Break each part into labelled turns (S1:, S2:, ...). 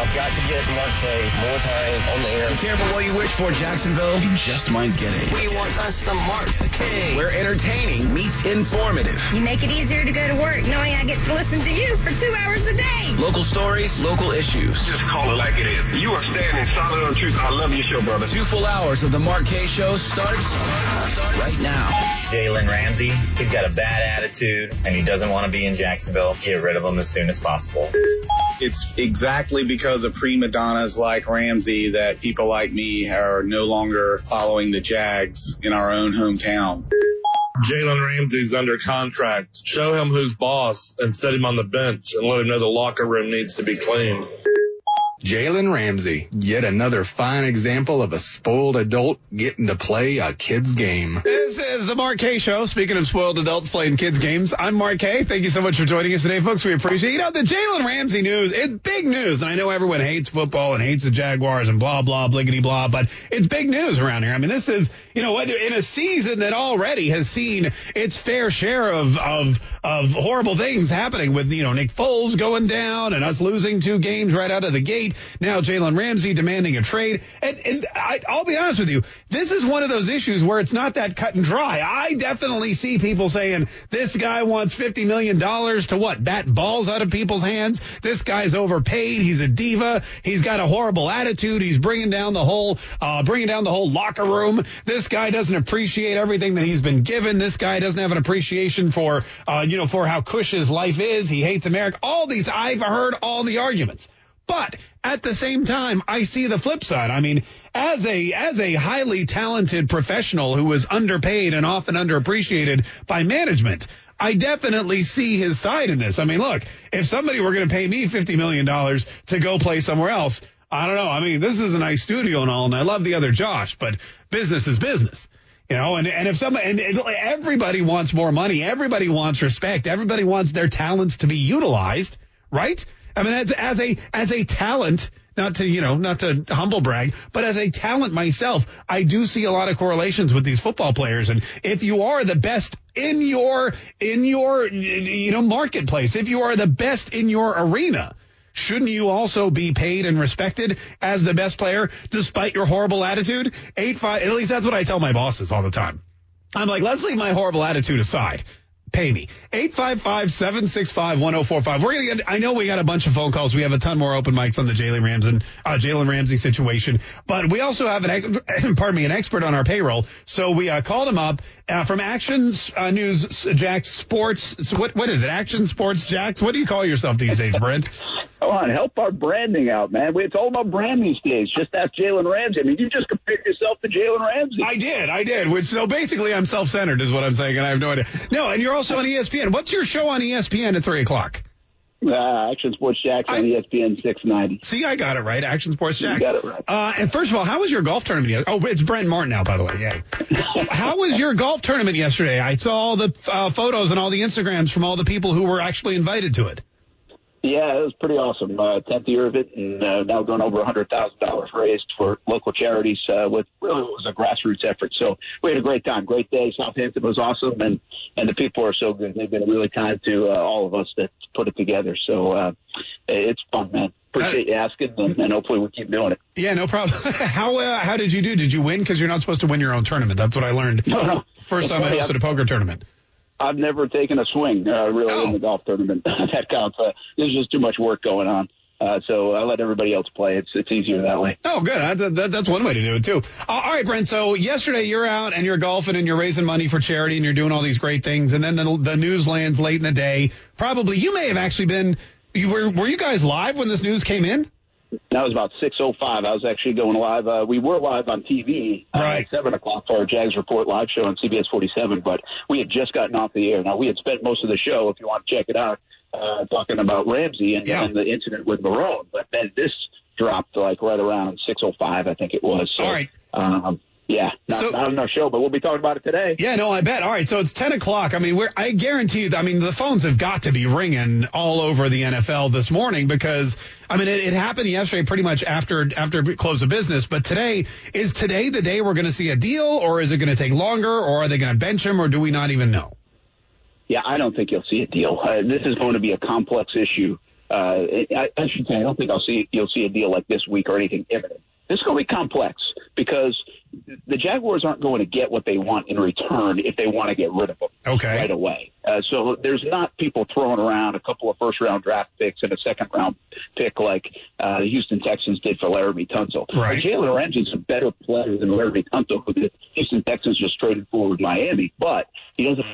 S1: I've got to get Mark Kaye more time on the air.
S2: Be careful what you wish for, Jacksonville. You just might get it.
S1: We want us some Mark Kaye.
S2: Where entertaining meets informative.
S3: You make it easier to go to work knowing I get to listen to you for two hours a day.
S2: Local stories, local issues.
S4: Just call it like it is. You are standing solid on truth. I love your show, brother.
S2: Two full hours of the Mark Kaye Show starts right now.
S5: Jalen Ramsey, he's got a bad attitude and he doesn't want to be in Jacksonville. Get rid of him as soon as possible.
S6: It's exactly because of prima donnas like Ramsey that people like me are no longer following the Jags in our own hometown.
S7: Jalen Ramsey's under contract. Show him who's boss and set him on the bench and let him know the locker room needs to be clean.
S8: Jalen Ramsey, yet another fine example of a spoiled adult getting to play a kid's game.
S9: This is the Mark Kaye Show. Speaking of spoiled adults playing kids' games, I'm Mark Kaye. Thank you so much for joining us today, folks. We appreciate it. You know, the Jalen Ramsey news, it's big news. And I know everyone hates football and hates the Jaguars and blah, blah, bliggity, blah, but it's big news around here. I mean, this is, you know, in a season that already has seen its fair share of, of, of horrible things happening with, you know, Nick Foles going down and us losing two games right out of the gate. Now Jalen Ramsey demanding a trade. And, and I, I'll be honest with you, this is one of those issues where it's not that cut and dry. I definitely see people saying this guy wants $50 million to what? Bat balls out of people's hands. This guy's overpaid. He's a diva. He's got a horrible attitude. He's bringing down the whole, uh, bringing down the whole locker room. This guy doesn't appreciate everything that he's been given. This guy doesn't have an appreciation for, uh, you know, for how cush his life is. He hates America. All these, I've heard all the arguments. But at the same time, I see the flip side. I mean, as a as a highly talented professional who is underpaid and often underappreciated by management, I definitely see his side in this. I mean, look, if somebody were going to pay me $50 million to go play somewhere else, I don't know. I mean, this is a nice studio and all, and I love the other Josh, but business is business. You know, and, and if somebody, and everybody wants more money, everybody wants respect, everybody wants their talents to be utilized, right? I mean, as, as a as a talent, not to you know, not to humble brag, but as a talent myself, I do see a lot of correlations with these football players. And if you are the best in your in your you know marketplace, if you are the best in your arena, shouldn't you also be paid and respected as the best player despite your horrible attitude? Eight five. At least that's what I tell my bosses all the time. I'm like, let's leave my horrible attitude aside pay me. 855-765-1045. We're going to get, I know we got a bunch of phone calls. We have a ton more open mics on the Jalen Ramsey, uh, Jalen Ramsey situation, but we also have an, pardon me, an expert on our payroll. So we uh, called him up uh, from Action uh, News Jax Sports. What, what is it? Action Sports Jax? What do you call yourself these days, Brent?
S10: Come on, help our branding out, man. It's all about brand these days. Just ask Jalen Ramsey. I mean, you just compared yourself to Jalen Ramsey.
S9: I did, I did. Which so basically, I'm self-centered, is what I'm saying, and I have no idea. No, and you're also on ESPN. What's your show on ESPN at three o'clock?
S10: Uh, Action Sports Jax on I, ESPN 690.
S9: See, I got it right. Action Sports Jax.
S10: You got it right.
S9: Uh, and first of all, how was your golf tournament? Oh, it's Brent Martin now, by the way. Yeah. how was your golf tournament yesterday? I saw all the uh, photos and all the Instagrams from all the people who were actually invited to it.
S10: Yeah, it was pretty awesome. Uh, tenth year of it, and uh, now going over a hundred thousand dollars raised for local charities. Uh, with really, it was a grassroots effort. So we had a great time, great day. Southampton was awesome, and and the people are so good. They've been really kind to uh, all of us that put it together. So uh, it's fun, man. Appreciate you asking, and, and hopefully we keep doing it.
S9: Yeah, no problem. how uh, how did you do? Did you win? Because you're not supposed to win your own tournament. That's what I learned.
S10: No, no.
S9: First time I hosted a poker tournament.
S10: I've never taken a swing uh, really oh. in the golf tournament. that counts. Uh, there's just too much work going on. Uh, so I let everybody else play. It's it's easier that way.
S9: Oh, good. That, that, that's one way to do it too. Uh, all right, Brent. So yesterday you're out and you're golfing and you're raising money for charity and you're doing all these great things. And then the, the news lands late in the day. Probably you may have actually been. You were were you guys live when this news came in?
S10: That was about 6.05. I was actually going live. Uh, we were live on TV uh,
S9: right.
S10: at 7 o'clock for our Jags Report live show on CBS 47, but we had just gotten off the air. Now, we had spent most of the show, if you want to check it out, uh, talking about Ramsey and,
S9: yeah.
S10: and the incident with Marrone, but then this dropped like right around 6.05, I think it was. So,
S9: All right.
S10: Um, Yeah, not,
S9: So-
S10: not on our show, but we'll be talking about it today.
S9: Yeah, no, I bet. All right, so it's 10 o'clock. I mean, we're, I guarantee you, I mean, the phones have got to be ringing all over the NFL this morning because, I mean, it, it happened yesterday pretty much after, after close of business, but today, is today the day we're going to see a deal or is it going to take longer or are they going to bench him or do we not even know?
S10: Yeah, I don't think you'll see a deal. Uh, this is going to be a complex issue. Uh, I, I should say, I don't think I'll see you'll see a deal like this week or anything imminent. This is going to be complex because the Jaguars aren't going to get what they want in return if they want to get rid of him
S9: Okay.
S10: right away. Uh, so there's not people throwing around a couple of first round draft picks and a second round pick like uh, the Houston Texans did for Laremy Tunsil.
S9: Right.
S10: Jalen Ramsey's a better player than Laremy Tunsil, who the Houston Texans just traded for with Miami, but he doesn't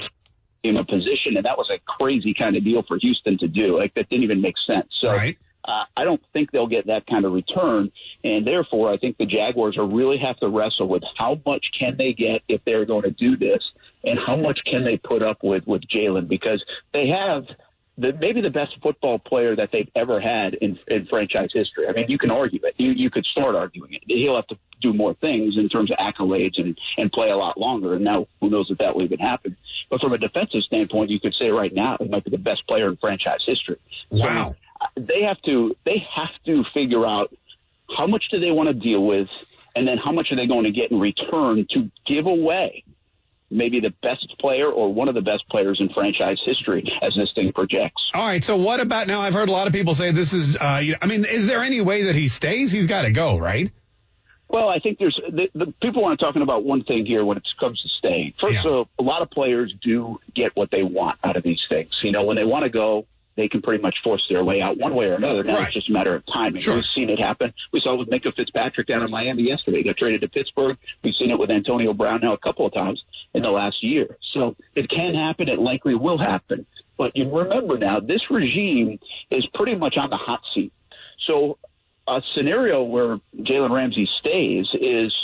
S10: in a position, and that was a crazy kind of deal for Houston to do. Like that didn't even make sense. So
S9: Right.
S10: Uh, I don't think they'll get that kind of return, and therefore I think the Jaguars are really have to wrestle with how much can they get if they're going to do this, and how much can they put up with with Jalen because they have. The, maybe the best football player that they've ever had in, in franchise history. I mean, you can argue it. You, you could start arguing it. He'll have to do more things in terms of accolades and, and play a lot longer. And now, who knows if that will even happen. But from a defensive standpoint, you could say right now he might be the best player in franchise history.
S9: Wow.
S10: So they have to they have to figure out how much do they want to deal with, and then how much are they going to get in return to give away maybe the best player or one of the best players in franchise history as this thing projects.
S9: All right. So what about now? I've heard a lot of people say this is, uh, you- I mean, is there any way that he stays? He's got to go, right?
S10: Well, I think there's the, the people aren't talking about one thing here when it comes to staying. First,
S9: Yeah.
S10: of all, a lot of players do get what they want out of these things. You know, when they want to go, they can pretty much force their way out one way or another. Now
S9: Right.
S10: it's just a matter of timing.
S9: Sure.
S10: We've seen it happen. We saw it with Minkah Fitzpatrick down in Miami yesterday. He got traded to Pittsburgh. We've seen it with Antonio Brown now a couple of times in the last year. So it can happen. It likely will happen. But you remember now, this regime is pretty much on the hot seat. So a scenario where Jalen Ramsey stays is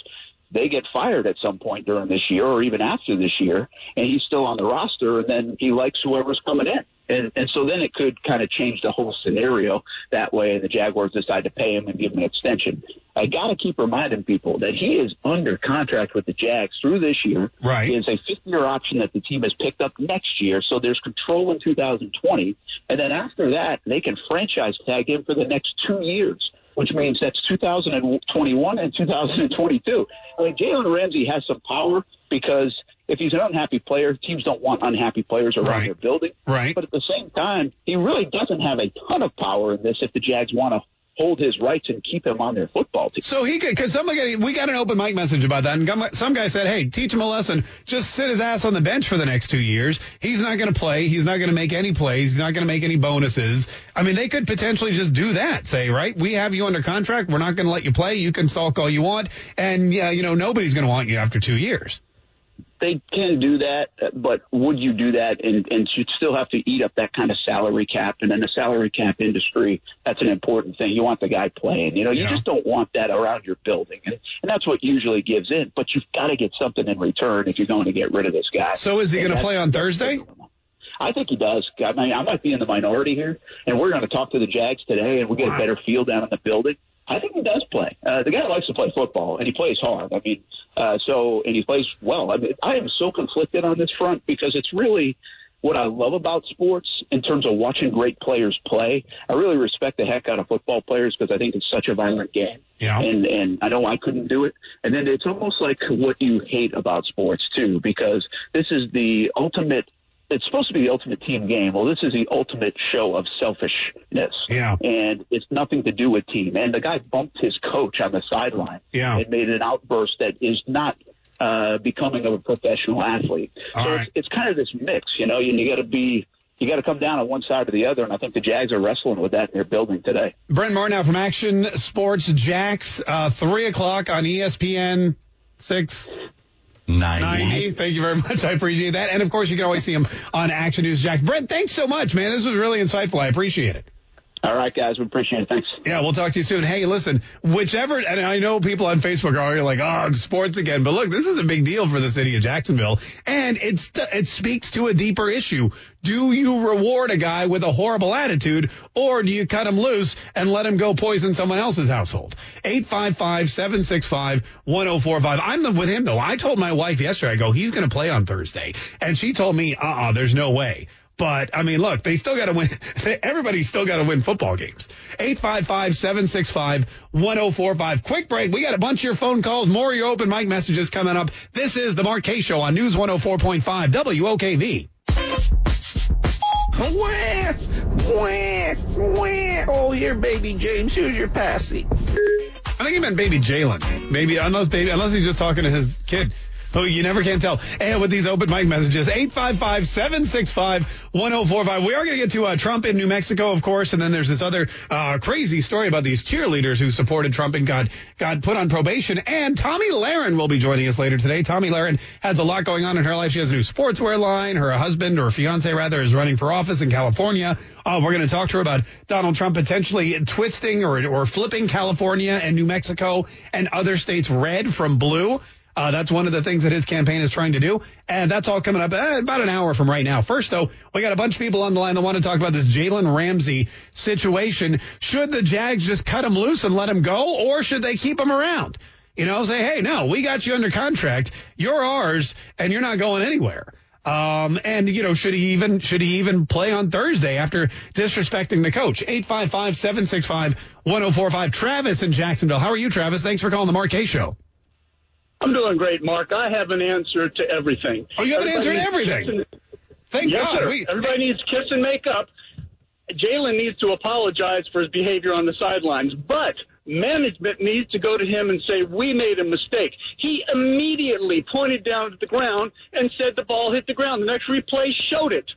S10: they get fired at some point during this year or even after this year, and he's still on the roster, and then he likes whoever's coming in. And, and so then it could kind of change the whole scenario that way, and the Jaguars decide to pay him and give him an extension. I got to keep reminding people that he is under contract with the Jags through this year.
S9: Right.
S10: Has a fifth year option that the team has picked up next year, so there's control in 2020. And then after that, they can franchise tag him for the next two years which means that's 2021 and 2022. I mean, Jalen Ramsey has some power because if he's an unhappy player, teams don't want unhappy players around
S9: Right.
S10: their building.
S9: Right.
S10: But at the same time, he really doesn't have a ton of power in this if the Jags want to hold his rights and keep him on their football team.
S9: So he could, because somebody, we got an open mic message about that, and some guy said, "Hey, teach him a lesson. Just sit his ass on the bench for the next two years. He's not going to play. He's not going to make any plays. He's not going to make any bonuses. I mean, they could potentially just do that. Say, right, we have you under contract. We're not going to let you play. You can sulk all you want, and yeah, you know, nobody's going to want you after two years.
S10: They can do that, but would you do that and, and you'd still have to eat up that kind of salary cap? And in the salary cap industry, that's an important thing. You want the guy playing. You know, you
S9: Yeah.
S10: just don't want that around your building. And, and that's what usually gives in. But you've got to get something in return if you're going to get rid of this guy.
S9: So is he going to play on Thursday?
S10: I think he does. I mean, I might be in the minority here, and we're going to talk to the Jags today, and we get a better feel down in the building. I think he does play. Uh, the guy likes to play football, and he plays hard. I mean, uh, so and he plays well. I mean, I am so conflicted on this front because it's really what I love about sports in terms of watching great players play. I really respect the heck out of football players because I think it's such a violent game.
S9: Yeah.
S10: And and I know I couldn't do it. And then it's almost like what you hate about sports too, because this is the ultimate it's supposed to be the ultimate team game. Well, this is the ultimate show of selfishness.
S9: Yeah.
S10: And it's nothing to do with team. And the guy bumped his coach on the sideline
S9: Yeah.
S10: and made an outburst that is not uh, becoming of a professional athlete.
S9: All
S10: so
S9: right.
S10: it's, it's kind of this mix, you know, and you got to be, you got to come down on one side or the other. And I think the Jags are wrestling with that in their building today.
S9: Brent Martin from Action Sports Jax, uh, three o'clock on ESPN six. 90. Thank you very much. I appreciate that. And of course, you can always see him on Action News Jack. Brent, thanks so much, man. This was really insightful. I appreciate it.
S10: All right, guys. We appreciate it. Thanks.
S9: Yeah, we'll talk to you soon. Hey, listen, whichever, and I know people on Facebook are like, oh, sports again. But look, this is a big deal for the city of Jacksonville. And it's, it speaks to a deeper issue. Do you reward a guy with a horrible attitude or do you cut him loose and let him go poison someone else's household? 855-765-1045. I'm with him though. I told my wife yesterday, I go, he's going to play on Thursday. And she told me, uh-uh, there's no way. But I mean, look, they still got to win. Everybody's still got to win football games. 855-765-1045. Quick break. We got a bunch of your phone calls, more of your open mic messages coming up. This is the Mark Kaye Show on News 104.5 WOKV.
S11: Wah, wah, wah. Oh, here, baby James. Here's your passy.
S9: I think he meant baby Jalen. Maybe unless baby unless he's just talking to his kid. Oh, you never can tell. And with these open mic messages, 855-765-1045. We are going to get to uh, Trump in New Mexico, of course. And then there's this other uh, crazy story about these cheerleaders who supported Trump and got, got put on probation. And Tomi Lahren will be joining us later today. Tomi Lahren has a lot going on in her life. She has a new sportswear line. Her husband, or fiance rather, is running for office in California. Uh, we're going to talk to her about Donald Trump potentially twisting or, or flipping California and New Mexico and other states red from blue. Uh, that's one of the things that his campaign is trying to do. And that's all coming up uh, about an hour from right now. First, though, we got a bunch of people on the line that want to talk about this Jalen Ramsey situation. Should the Jags just cut him loose and let him go, or should they keep him around? You know, say, hey, no, we got you under contract. You're ours, and you're not going anywhere. Um, and you know, should he even should he even play on Thursday after disrespecting the coach? 855-765-1045. Travis in Jacksonville. How are you, Travis? Thanks for calling the Mark Kaye Show.
S12: I'm doing great, Mark. I have an answer to everything.
S9: Oh, you have
S12: Everybody
S9: an answer to everything. Thank
S12: yes,
S9: God. We-
S12: Everybody needs kiss and make up. Jalen needs to apologize for his behavior on the sidelines, but management needs to go to him and say, we made a mistake. He immediately pointed down at the ground and said the ball hit the ground. The next replay showed it.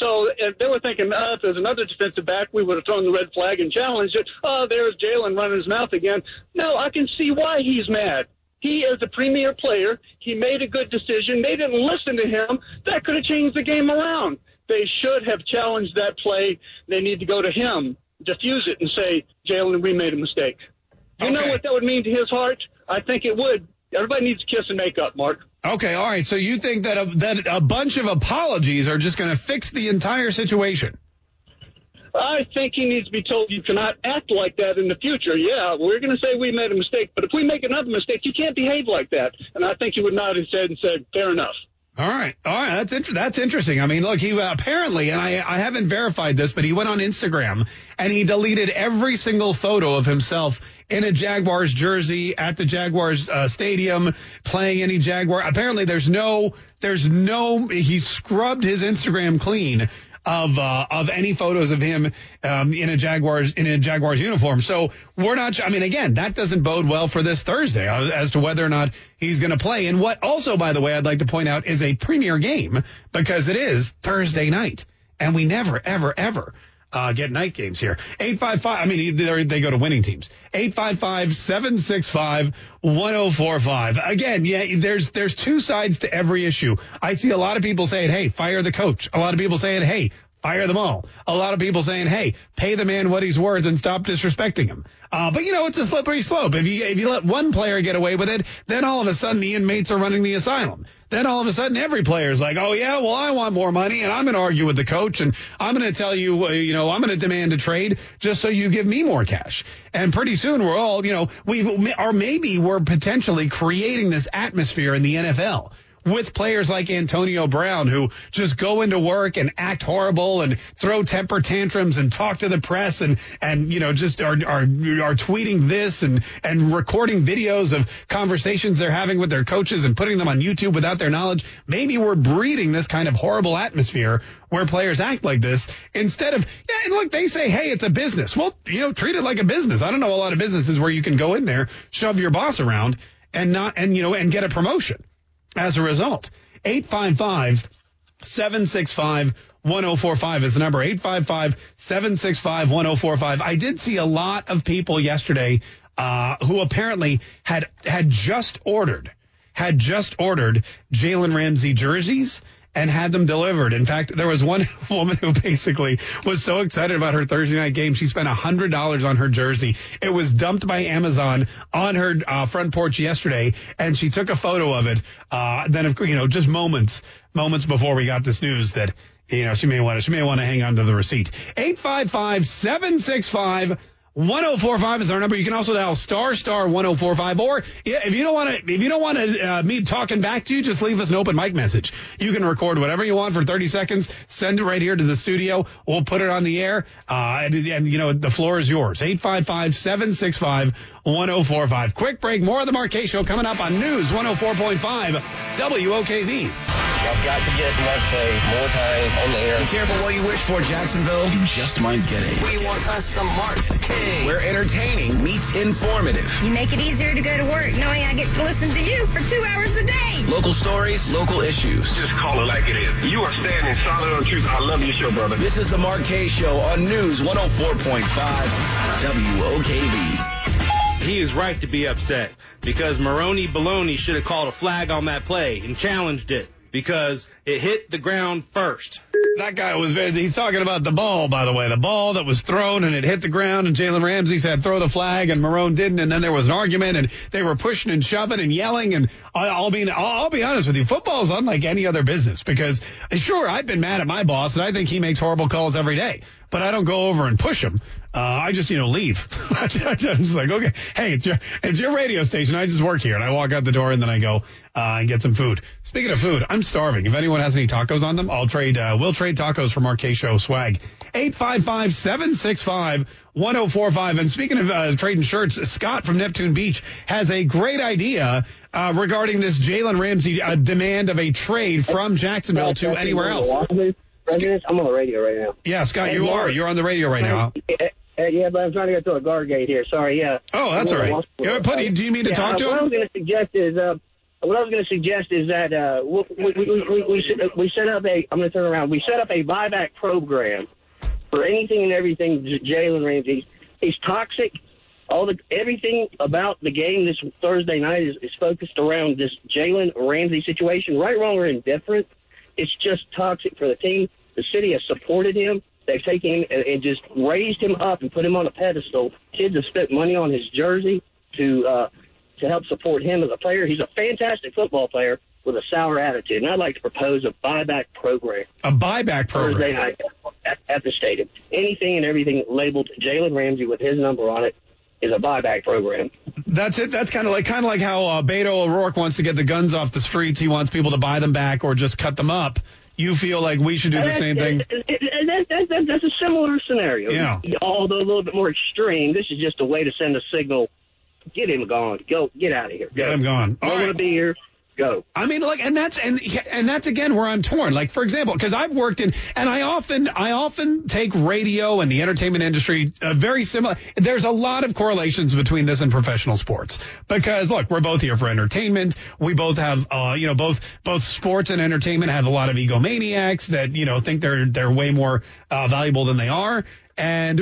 S12: So if they were thinking, uh, if there's another defensive back, we would have thrown the red flag and challenged it. Oh, there's Jalen running his mouth again. No, I can see why he's mad. He is a premier player. He made a good decision. They didn't listen to him. That could have changed the game around. They should have challenged that play. They need to go to him, diffuse it, and say, Jalen, we made a mistake. You know what that would mean to his heart? I think it would. Everybody needs to kiss and make up, Mark.
S9: Okay, all right. So you think that a, that a bunch of apologies are just going to fix the entire situation?
S12: I think he needs to be told you cannot act like that in the future. Yeah, we're going to say we made a mistake, but if we make another mistake, you can't behave like that. And I think he would nod his head and said, fair enough.
S9: All right, all right. That's inter- that's interesting. I mean, look, he apparently, and I I haven't verified this, but he went on Instagram and he deleted every single photo of himself in a Jaguars jersey at the Jaguars uh, stadium playing any Jaguar. Apparently, there's no there's no he scrubbed his Instagram clean of uh, of any photos of him um, in a Jaguars in a Jaguars uniform. So we're not. I mean, again, that doesn't bode well for this Thursday uh, as to whether or not he's going to play. And what also, by the way, I'd like to point out is a premier game because it is Thursday night, and we never, ever, ever. Uh, get night games here. 855, I mean, they go to winning teams. 855-765-1045. Again, yeah, there's, there's two sides to every issue. I see a lot of people saying, hey, fire the coach. A lot of people saying, hey, fire them all. A lot of people saying, hey, pay the man what he's worth and stop disrespecting him. Uh, but you know, it's a slippery slope. If you, if you let one player get away with it, then all of a sudden the inmates are running the asylum. Then all of a sudden every player is like, oh yeah, well I want more money and I'm going to argue with the coach and I'm going to tell you, uh, you know, I'm going to demand a trade just so you give me more cash. And pretty soon we're all, you know, we or maybe we're potentially creating this atmosphere in the NFL with players like Antonio Brown who just go into work and act horrible and throw temper tantrums and talk to the press and and you know just are are are tweeting this and and recording videos of conversations they're having with their coaches and putting them on YouTube without their knowledge. Maybe we're breeding this kind of horrible atmosphere where players act like this instead of yeah and look they say hey it's a business. Well, you know, treat it like a business. I don't know a lot of businesses where you can go in there, shove your boss around and not and you know and get a promotion as a result. 855 765 1045 is the number 855 765 1045. I did see a lot of people yesterday uh, who apparently had had just ordered had just ordered Jalen Ramsey jerseys and had them delivered. In fact, there was one woman who basically was so excited about her Thursday night game, she spent $100 on her jersey. It was dumped by Amazon on her uh, front porch yesterday, and she took a photo of it. Uh, then, of you know, just moments, moments before we got this news that, you know, she may want to, she may want to hang on to the receipt. 855 765 1045 is our number. You can also dial star star 1045 or if you don't want to if you don't want to uh, me talking back to you, just leave us an open mic message. You can record whatever you want for 30 seconds, send it right here to the studio. We'll put it on the air. Uh, and, and you know, the floor is yours. 855-765-1045. Quick break. More of the Mark Kaye show coming up on News 104.5 WOKV.
S1: I've got to get Mark Kaye more time on the air.
S2: Be careful what you wish for, Jacksonville. You just might get it.
S1: We want us some Mark Kaye.
S2: Where entertaining meets informative.
S3: You make it easier to go to work knowing I get to listen to you for two hours a day.
S2: Local stories, local issues.
S4: Just call it like it is. You are standing solid on truth. I love your show, brother.
S2: This is the Mark Kaye Show on News 104.5 WOKV.
S13: He is right to be upset because Maroney Baloney should have called a flag on that play and challenged it because it hit the ground first.
S9: That guy was very, he's talking about the ball, by the way, the ball that was thrown and it hit the ground and Jalen Ramsey said throw the flag and Marrone didn't. And then there was an argument and they were pushing and shoving and yelling. And I'll be, I'll be honest with you. Football is unlike any other business because sure, I've been mad at my boss and I think he makes horrible calls every day, but I don't go over and push them. Uh, I just, you know, leave. I'm just like, okay, hey, it's your, it's your radio station. I just work here and I walk out the door and then I go, uh, and get some food. Speaking of food, I'm starving. If anyone has any tacos on them, I'll trade, uh, we'll trade tacos for Mark Kaye Show swag. 855-765-1045. And speaking of, uh, trading shirts, Scott from Neptune Beach has a great idea, uh, regarding this Jalen Ramsey, uh, demand of a trade from Jacksonville to anywhere else.
S14: I'm on the radio right now.
S9: Yeah, Scott, you are. You're on the radio right now.
S14: Uh, yeah, but I'm trying to get through a guard gate here. Sorry, yeah.
S9: Oh, that's all right.
S14: Uh,
S9: Yeah, Putty, do you mean to talk
S14: uh,
S9: to
S14: what
S9: him?
S14: I was going to suggest is, uh, what I was going to suggest is that uh, we, we, we, we, we, set- up a. I'm going to turn around. We set up a buyback program for anything and everything. Jalen Ramsey, he's toxic. All the everything about the game this Thursday night is, is focused around this Jalen Ramsey situation. Right, wrong, or indifferent, it's just toxic for the team. The city has supported him. They've taken him and, and just raised him up and put him on a pedestal. Kids have spent money on his jersey to uh, to help support him as a player. He's a fantastic football player with a sour attitude, and I'd like to propose a buyback program.
S9: A buyback program.
S14: Thursday night at, at the stadium. Anything and everything labeled Jalen Ramsey with his number on it is a buyback program.
S9: That's it. That's kind of like kind of like how uh, Beto O'Rourke wants to get the guns off the streets. He wants people to buy them back or just cut them up. You feel like we should do the same thing.
S14: And that, that, that, that's a similar scenario.
S9: Yeah.
S14: Although a little bit more extreme, this is just a way to send a signal. Get him gone. Go. Get out of here. Go.
S9: Get him gone. All
S14: want to be here. Go.
S9: I mean, like, and that's and and that's again where I'm torn. Like, for example, because I've worked in, and I often I often take radio and the entertainment industry uh, very similar. There's a lot of correlations between this and professional sports because look, we're both here for entertainment. We both have, uh, you know, both both sports and entertainment have a lot of egomaniacs that you know think they're they're way more uh, valuable than they are. And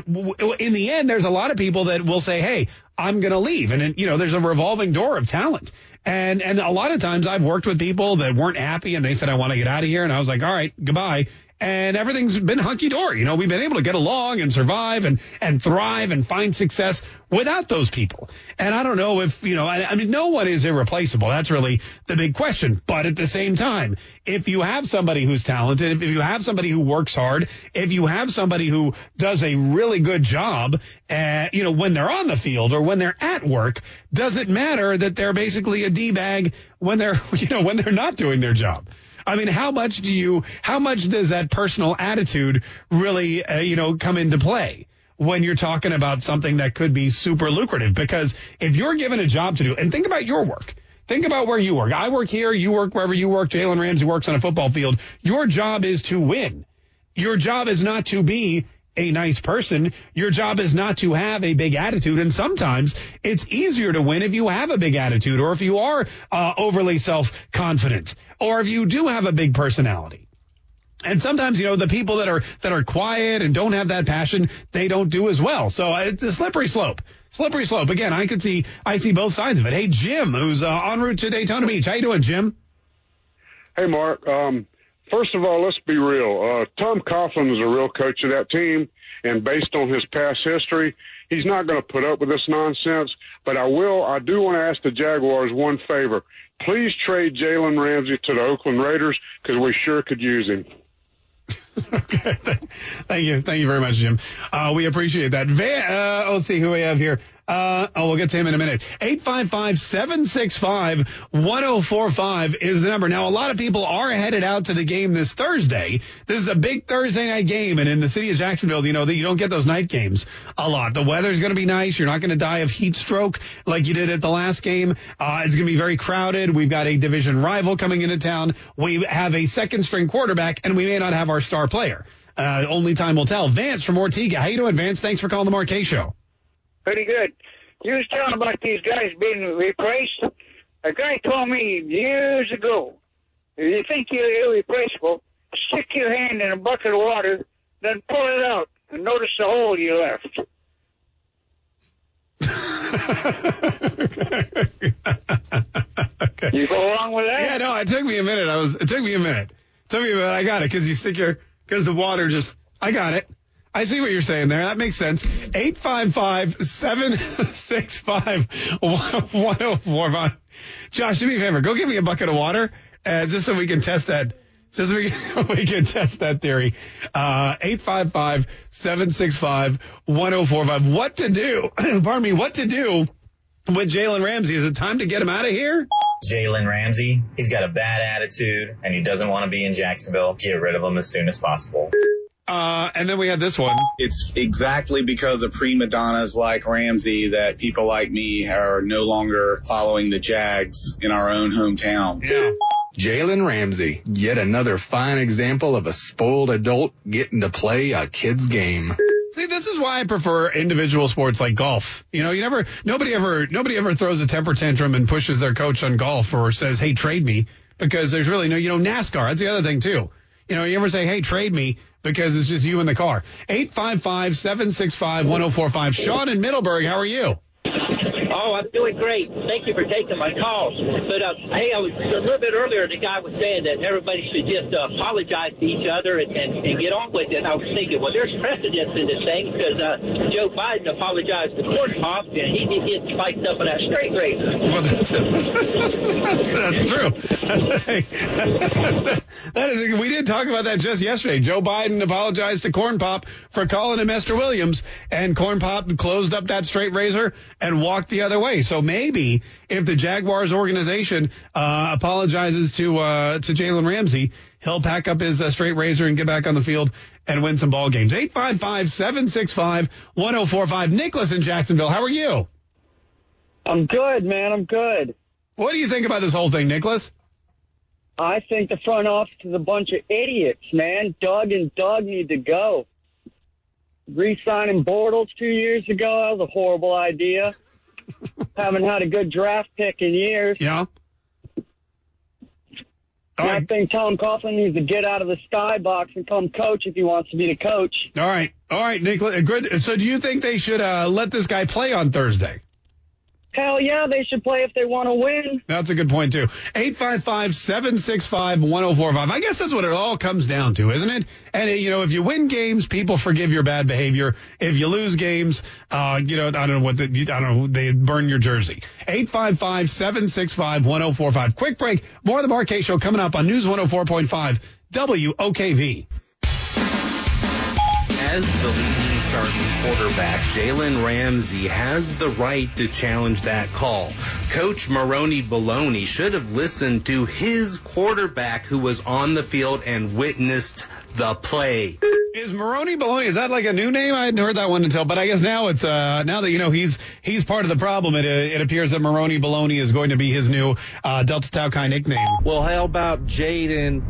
S9: in the end, there's a lot of people that will say, "Hey, I'm going to leave," and you know, there's a revolving door of talent. And and a lot of times I've worked with people that weren't happy, and they said, "I want to get out of here," and I was like, "All right, goodbye." And everything's been hunky dory. You know, we've been able to get along and survive and and thrive and find success without those people. And I don't know if you know. I, I mean, no one is irreplaceable. That's really the big question. But at the same time, if you have somebody who's talented, if you have somebody who works hard, if you have somebody who does a really good job, uh, you know, when they're on the field or when they're at work, does it matter that they're basically a d bag when they're you know when they're not doing their job? I mean, how much do you, how much does that personal attitude really, uh, you know, come into play when you're talking about something that could be super lucrative? Because if you're given a job to do, and think about your work. Think about where you work. I work here. You work wherever you work. Jalen Ramsey works on a football field. Your job is to win. Your job is not to be a nice person. Your job is not to have a big attitude. And sometimes it's easier to win if you have a big attitude or if you are uh, overly self-confident or if you do have a big personality. And sometimes, you know, the people that are that are quiet and don't have that passion, they don't do as well. So uh, it's a slippery slope. Slippery slope. Again, I could see I see both sides of it. Hey, Jim, who's uh, en route to Daytona Beach. How you doing, Jim?
S15: Hey, Mark. Um, First of all, let's be real. Uh, Tom Coughlin is a real coach of that team, and based on his past history, he's not going to put up with this nonsense. But I will, I do want to ask the Jaguars one favor. Please trade Jalen Ramsey to the Oakland Raiders because we sure could use him.
S9: okay. Thank you. Thank you very much, Jim. Uh, we appreciate that. Van, uh, let's see who we have here. Uh, oh, we'll get to him in a minute. 855-765-1045 is the number. Now, a lot of people are headed out to the game this Thursday. This is a big Thursday night game. And in the city of Jacksonville, you know, that you don't get those night games a lot. The weather's going to be nice. You're not going to die of heat stroke like you did at the last game. Uh, it's going to be very crowded. We've got a division rival coming into town. We have a second string quarterback and we may not have our star player. Uh, only time will tell. Vance from Ortega. How you doing, Vance? Thanks for calling the Mark Kaye Show.
S16: Pretty good. You was telling about these guys being replaced. A guy told me years ago, if you think you're irreplaceable, stick your hand in a bucket of water, then pull it out and notice the hole you left.
S9: okay.
S16: You go along with that?
S9: Yeah, no, it took me a minute. I was, it took me a minute. It took me a minute. I got it because you stick your, because the water just, I got it. I see what you're saying there. That makes sense. 855-765-1045. Josh, do me a favor. Go give me a bucket of water, uh, just so we can test that. Just so we can, we can test that theory. Uh, 855-765-1045. What to do? Pardon me. What to do with Jalen Ramsey? Is it time to get him out of here?
S5: Jalen Ramsey, he's got a bad attitude and he doesn't want to be in Jacksonville. Get rid of him as soon as possible.
S9: Uh, and then we had this one.
S6: It's exactly because of prima donnas like Ramsey that people like me are no longer following the Jags in our own hometown.
S9: Yeah.
S8: Jalen Ramsey, yet another fine example of a spoiled adult getting to play a kid's game.
S9: See, this is why I prefer individual sports like golf. You know, you never, nobody ever, nobody ever throws a temper tantrum and pushes their coach on golf or says, hey, trade me, because there's really no, you know, NASCAR, that's the other thing too. You know, you ever say, hey, trade me because it's just you in the car. 855-765-1045. Sean in Middleburg, how are you?
S17: Oh, I'm doing great. Thank you for taking my calls. But uh, hey, I was a little bit earlier. The guy was saying that everybody should just uh, apologize to each other and, and, and get on with it. I was thinking, well, there's precedence in this thing because uh, Joe Biden apologized to Corn Pop and he did get spiked up in that straight race.
S9: Well, that's, that's true. that is, we did talk about that just yesterday. Joe Biden apologized to Corn Pop for calling him Esther Williams, and Corn Pop closed up that straight razor and walked the other way. So maybe if the Jaguars organization uh, apologizes to uh, to Jalen Ramsey, he'll pack up his uh, straight razor and get back on the field and win some ball games. 855-765-1045. Nicholas in Jacksonville, how are you?
S18: I'm good, man. I'm good.
S9: What do you think about this whole thing, Nicholas?
S18: I think the front office is a bunch of idiots, man. Doug and Doug need to go. Re-signing Bortles two years ago, that was a horrible idea. Haven't had a good draft pick in years.
S9: Yeah.
S18: And I think Tom Coughlin needs to get out of the skybox and come coach if he wants to be the coach.
S9: All right. All right, Nicholas. Good. So do you think they should uh, let this guy play on Thursday?
S18: Hell yeah, they should play if they want to win.
S9: That's a good point, too. 855-765-1045. I guess that's what it all comes down to, isn't it? And, you know, if you win games, people forgive your bad behavior. If you lose games, uh, you know, I don't know what the, I don't know, they burn your jersey. 855-765-1045. Quick break. More of the Mark Kaye Show coming up on News 104.5 WOKV.
S13: As the leading starting quarterback, Jalen Ramsey has the right to challenge that call. Coach Maroney Baloney should have listened to his quarterback who was on the field and witnessed the play.
S9: Is Maroney Baloney, is that like a new name? I hadn't heard that one until, but I guess now it's, uh, now that, you know, he's, he's part of the problem, it, it appears that Maroney Baloney is going to be his new, uh, Delta Tau Chi nickname.
S19: Well, how about Jaden,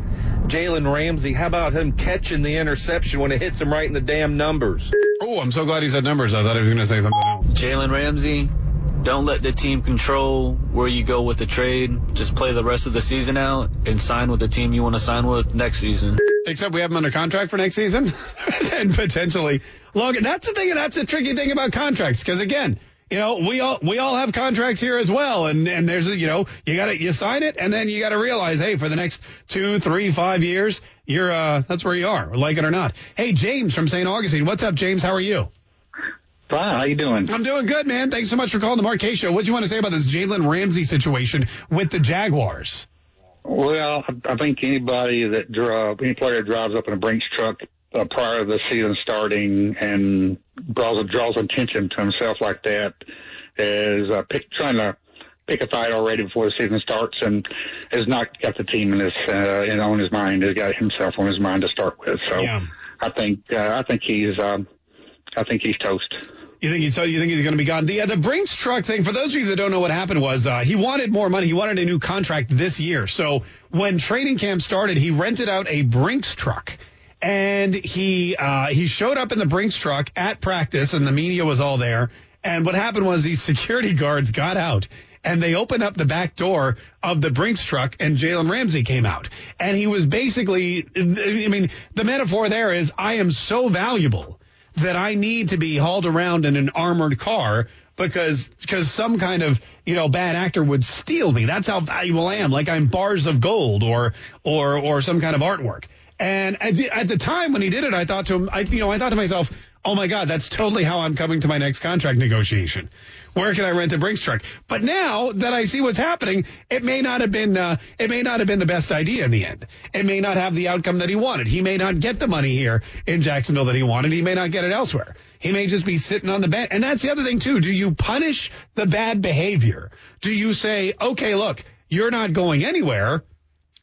S19: Jalen Ramsey? How about him catching the interception when it hits him right in the damn numbers?
S9: Oh, I'm so glad he said numbers. I thought he was going to say something else.
S20: Jalen Ramsey, don't let the team control where you go with the trade. Just play the rest of the season out and sign with the team you want to sign with next season.
S9: Except we have him under contract for next season and potentially longer. That's the thing. That's the tricky thing about contracts. Because again, You know, we all we all have contracts here as well, and and there's you know you got to you sign it, and then you got to realize, hey, for the next two, three, five years, you're uh that's where you are, like it or not. Hey, James from St. Augustine, what's up, James? How are you?
S21: Fine. How you doing?
S9: I'm doing good, man. Thanks so much for calling the Kaye Show. What do you want to say about this Jalen Ramsey situation with the Jaguars?
S21: Well, I think anybody that drive, any player that drives up in a Brinks truck uh, prior to the season starting and draws draws attention to himself like that is uh, pick, trying to pick a fight already before the season starts and has not got the team in his uh, in, on his mind. He's got himself on his mind to start with. So
S9: Yeah.
S21: I think uh, I think he's um, I think he's toast.
S9: You think he's so you think he's going to be gone? The uh, the Brinks truck thing. For those of you that don't know what happened was uh, he wanted more money. He wanted a new contract this year. So when training camp started, he rented out a Brinks truck. And he uh, he showed up in the Brinks truck at practice, and the media was all there. And what happened was these security guards got out, and they opened up the back door of the Brinks truck, and Jalen Ramsey came out. And he was basically, I mean, the metaphor there is, I am so valuable that I need to be hauled around in an armored car because because some kind of you know bad actor would steal me. That's how valuable I am. Like I'm bars of gold or or or some kind of artwork. And at the, at the time when he did it, I thought to him, I you know I thought to myself, oh my god, that's totally how I'm coming to my next contract negotiation. Where can I rent a Brinks truck? But now that I see what's happening, it may not have been uh, it may not have been the best idea in the end. It may not have the outcome that he wanted. He may not get the money here in Jacksonville that he wanted. He may not get it elsewhere. He may just be sitting on the bench. And that's the other thing too. Do you punish the bad behavior? Do you say, okay, look, you're not going anywhere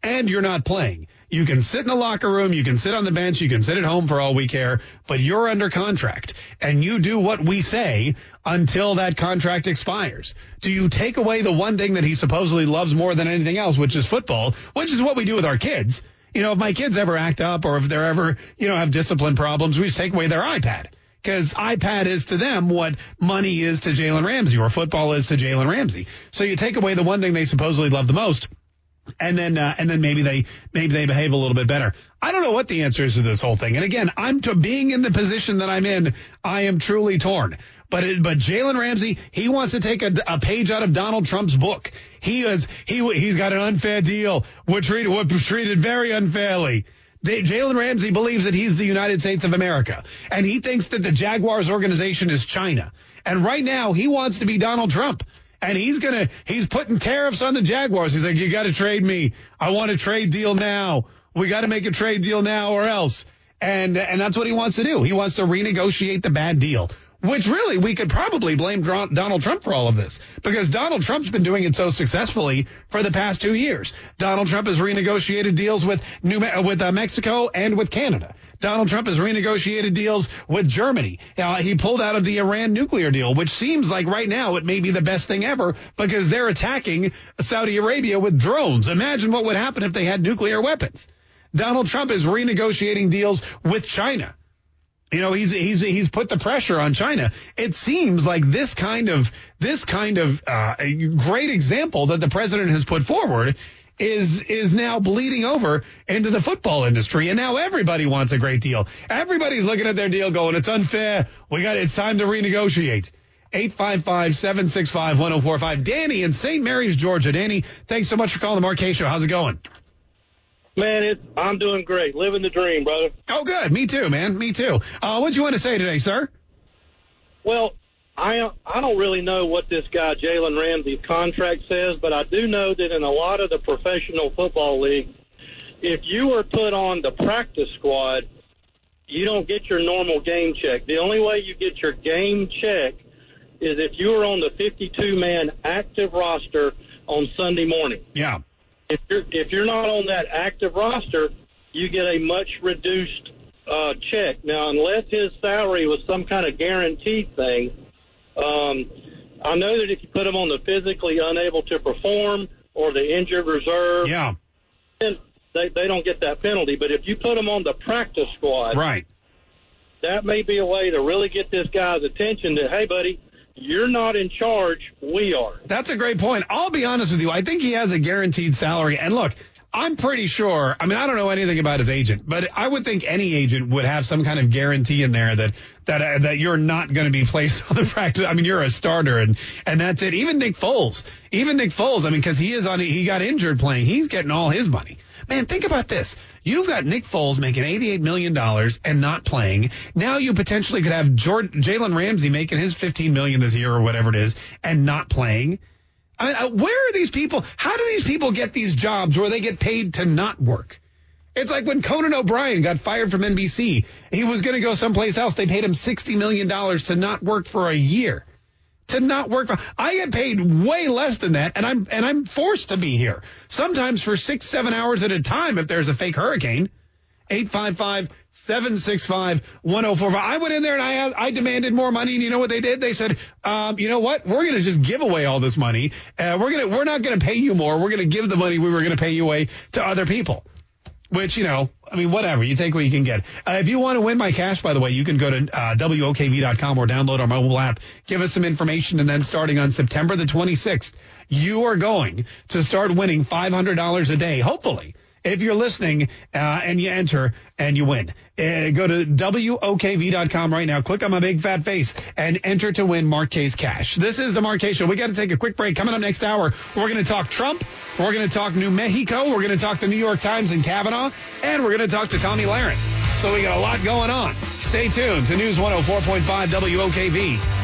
S9: and you're not playing. You can sit in the locker room, you can sit on the bench, you can sit at home for all we care, but you're under contract and you do what we say until that contract expires. Do you take away the one thing that he supposedly loves more than anything else, which is football, which is what we do with our kids? You know, if my kids ever act up or if they're ever, you know, have discipline problems, we just take away their iPad. Because iPad is to them what money is to Jalen Ramsey or football is to Jalen Ramsey. So you take away the one thing they supposedly love the most and then uh, and then maybe they maybe they behave a little bit better. I don't know what the answer is to this whole thing. And again, I'm to being in the position that I'm in. I am truly torn. But it, but Jalen Ramsey, he wants to take a, a page out of Donald Trump's book. He is he he's got an unfair deal. We're treated we're treated very unfairly. Jalen Ramsey believes that he's the United States of America, and he thinks that the Jaguars organization is China. And right now, he wants to be Donald Trump and he's gonna he's putting tariffs on the Jaguars. He's like, you got to trade me. I want a trade deal now. We got to make a trade deal now or else. And and that's what he wants to do. He wants to renegotiate the bad deal. Which really, we could probably blame Donald Trump for all of this because Donald Trump's been doing it so successfully for the past two years. Donald Trump has renegotiated deals with New with uh, Mexico and with Canada. Donald Trump has renegotiated deals with Germany. Uh, he pulled out of the Iran nuclear deal, which seems like right now it may be the best thing ever because they're attacking Saudi Arabia with drones. Imagine what would happen if they had nuclear weapons. Donald Trump is renegotiating deals with China. You know, he's he's he's put the pressure on China. It seems like this kind of this kind of uh, great example that the president has put forward is is now bleeding over into the football industry, and now everybody wants a great deal. Everybody's looking at their deal, going, "It's unfair. We got it's time to renegotiate." 855-765-1045. Danny in St. Mary's, Georgia. Danny, thanks so much for calling the Kaye Show. How's it going?
S22: Man, it, I'm doing great. Living the dream, brother.
S9: Oh, good. Me too, man. Me too. Uh, what do you want to say today, sir?
S22: Well, I I don't really know what this guy Jalen Ramsey's contract says, but I do know that in a lot of the professional football leagues, if you are put on the practice squad, you don't get your normal game check. The only way you get your game check is if you are on the 52 man active roster on Sunday morning.
S9: Yeah.
S22: If you're if you're not on that active roster, you get a much reduced uh, check. Now, unless his salary was some kind of guaranteed thing, um, I know that if you put him on the physically unable to perform or the injured reserve,
S9: yeah,
S22: then they they don't get that penalty. But if you put him on the practice squad,
S9: Right.
S22: that may be a way to really get this guy's attention. That hey, buddy, you're not in charge. We are.
S9: That's a great point. I'll be honest with you. I think he has a guaranteed salary. And look, I'm pretty sure. I mean, I don't know anything about his agent, but I would think any agent would have some kind of guarantee in there that that uh, that you're not going to be placed on the practice. I mean, you're a starter, and and that's it. Even Nick Foles, even Nick Foles. I mean, because he is on, he got injured playing. He's getting all his money. Man, think about this. You've got Nick Foles making $88 million and not playing. Now you potentially could have Jalen Ramsey making his $15 million this year or whatever it is and not playing. I mean, where are these people? How do these people get these jobs where they get paid to not work? It's like when Conan O'Brien got fired from NBC. He was going to go someplace else. They paid him $60 million to not work for a year. To not work for, I get paid way less than that and I'm, and I'm forced to be here. Sometimes for six, seven hours at a time if there's a fake hurricane. 855 765 1045. I went in there and I I demanded more money, and you know what they did? They said, um, you know what? We're going to just give away all this money. Uh, we're going to we're not going to pay you more. We're going to give the money we were going to pay you away to other people. Which, you know, I mean, whatever. You take what you can get. Uh, if you want to win my cash, by the way, you can go to uh, WOKV.com or download our mobile app. Give us some information, and then starting on September the 26th, you are going to start winning $500 a day, hopefully if you're listening uh, and you enter and you win, uh, go to WOKV.com right now, click on my big fat face, and enter to win Kaye's cash. This is the Kaye Show. We got to take a quick break. Coming up next hour, we're going to talk Trump, we're going to talk New Mexico, we're going to talk the New York Times and Kavanaugh, and we're going to talk to Tomi Lahren. So we got a lot going on. Stay tuned to News 104.5 WOKV.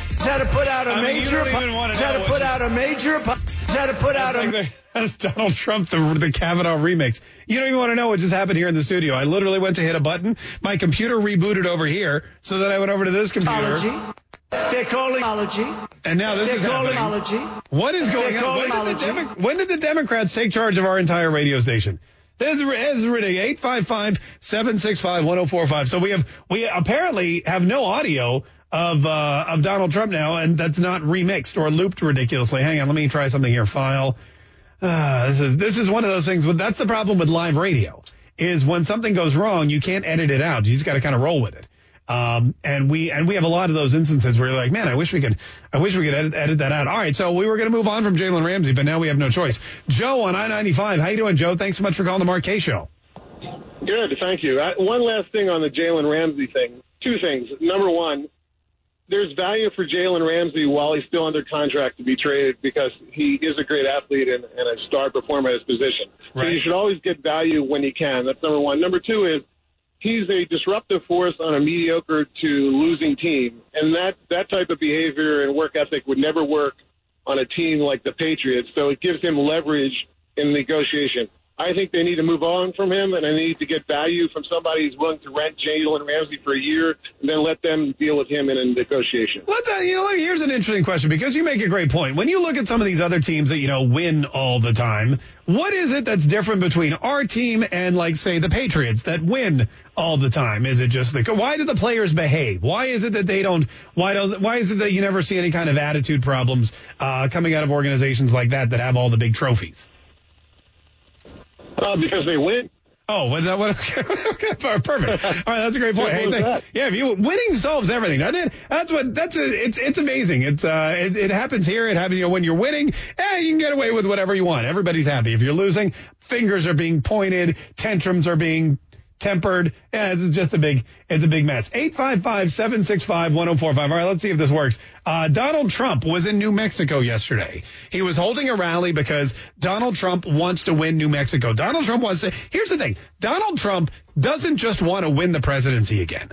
S23: Had to put out a
S9: I mean,
S23: major. Had to put out a major. Had to put out a.
S9: That's Donald Trump, the, the Kavanaugh remix. You don't even want to know what just happened here in the studio. I literally went to hit a button. My computer rebooted over here, so then I went over to this computer.
S23: Apology. They're calling apology.
S9: And now this
S23: They're
S9: is
S23: calling
S9: happening.
S23: apology.
S9: What is going
S23: They're
S9: on? When
S23: calling
S9: did, the. Demo- when did the Democrats take charge of our entire radio station? This is, this is ridiculous. 855-765-1045. So we have, we apparently have no audio of, uh, of Donald Trump now, and that's not remixed or looped ridiculously. Hang on, let me try something here. File. Uh, this is, this is one of those things. But that's the problem with live radio is when something goes wrong, you can't edit it out. You just got to kind of roll with it. Um, and we and we have a lot of those instances where you're like, man, I wish we could, I wish we could edit, edit that out. All right, so we were going to move on from Jalen Ramsey, but now we have no choice. Joe on I-95, how you doing, Joe? Thanks so much for calling the Mark Kaye Show.
S24: Good, thank you. I, one last thing on the Jalen Ramsey thing. Two things. Number one, there's value for Jalen Ramsey while he's still under contract to be traded because he is a great athlete and, and a star performer at his position. So you should always get value when you can. That's number one. Number two is he's a disruptive force on a mediocre to losing team, and that that type of behavior and work ethic would never work on a team like the Patriots. So it gives him leverage in negotiation. I think they need to move on from him, and they need to get value from somebody who's willing to rent Jalen Ramsey for a year, and then let them deal with him in a negotiation.
S9: Let that, you know, here's an interesting question because you make a great point. When you look at some of these other teams that, you know, win all the time, what is it that's different between our team and, like, say, the Patriots that win all the time? Is it just the, why do the players behave? Why is it that they don't, why don't, why is it that you never see any kind of attitude problems, uh, coming out of organizations like that that have all the big trophies?
S24: Uh, because they win.
S9: Oh, was that what? Okay, perfect. All right, that's a great point. Hey, thank- yeah, if you winning solves everything. Doesn't it? That's what. That's a, it's it's amazing. It's uh, it, it happens here. It happens. You know, when you're winning, eh, you can get away with whatever you want. Everybody's happy. If you're losing, fingers are being pointed, tantrums are being tempered. Yeah, it's just a big, it's a big mess. 855-765-1045. All right, let's see if this works. Uh, Donald Trump was in New Mexico yesterday. He was holding a rally because Donald Trump wants to win New Mexico. Donald Trump wants to, here's the thing. Donald Trump doesn't just want to win the presidency again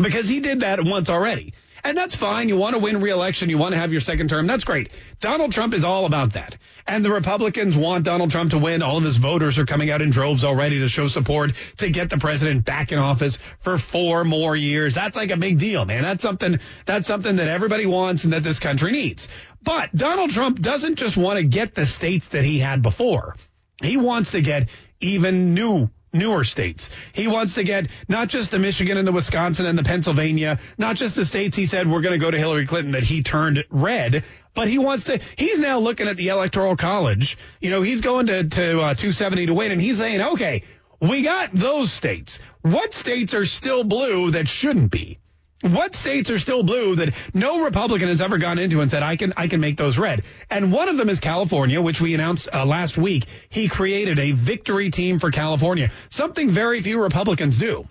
S9: because he did that once already. And that's fine. You want to win re-election. You want to have your second term. That's great. Donald Trump is all about that. And the Republicans want Donald Trump to win. All of his voters are coming out in droves already to show support to get the president back in office for four more years. That's like a big deal, man. That's something, that's something that everybody wants and that this country needs. But Donald Trump doesn't just want to get the states that he had before. He wants to get even new newer states. He wants to get not just the Michigan and the Wisconsin and the Pennsylvania, not just the states he said we're going to go to Hillary Clinton that he turned red, but he wants to, he's now looking at the electoral college. You know, he's going to, to uh, 270 to win and he's saying, okay, we got those states. What states are still blue that shouldn't be? What states are still blue that no Republican has ever gone into and said I can I can make those red? And one of them is California, which we announced uh, last week. He created a victory team for California, something very few Republicans do,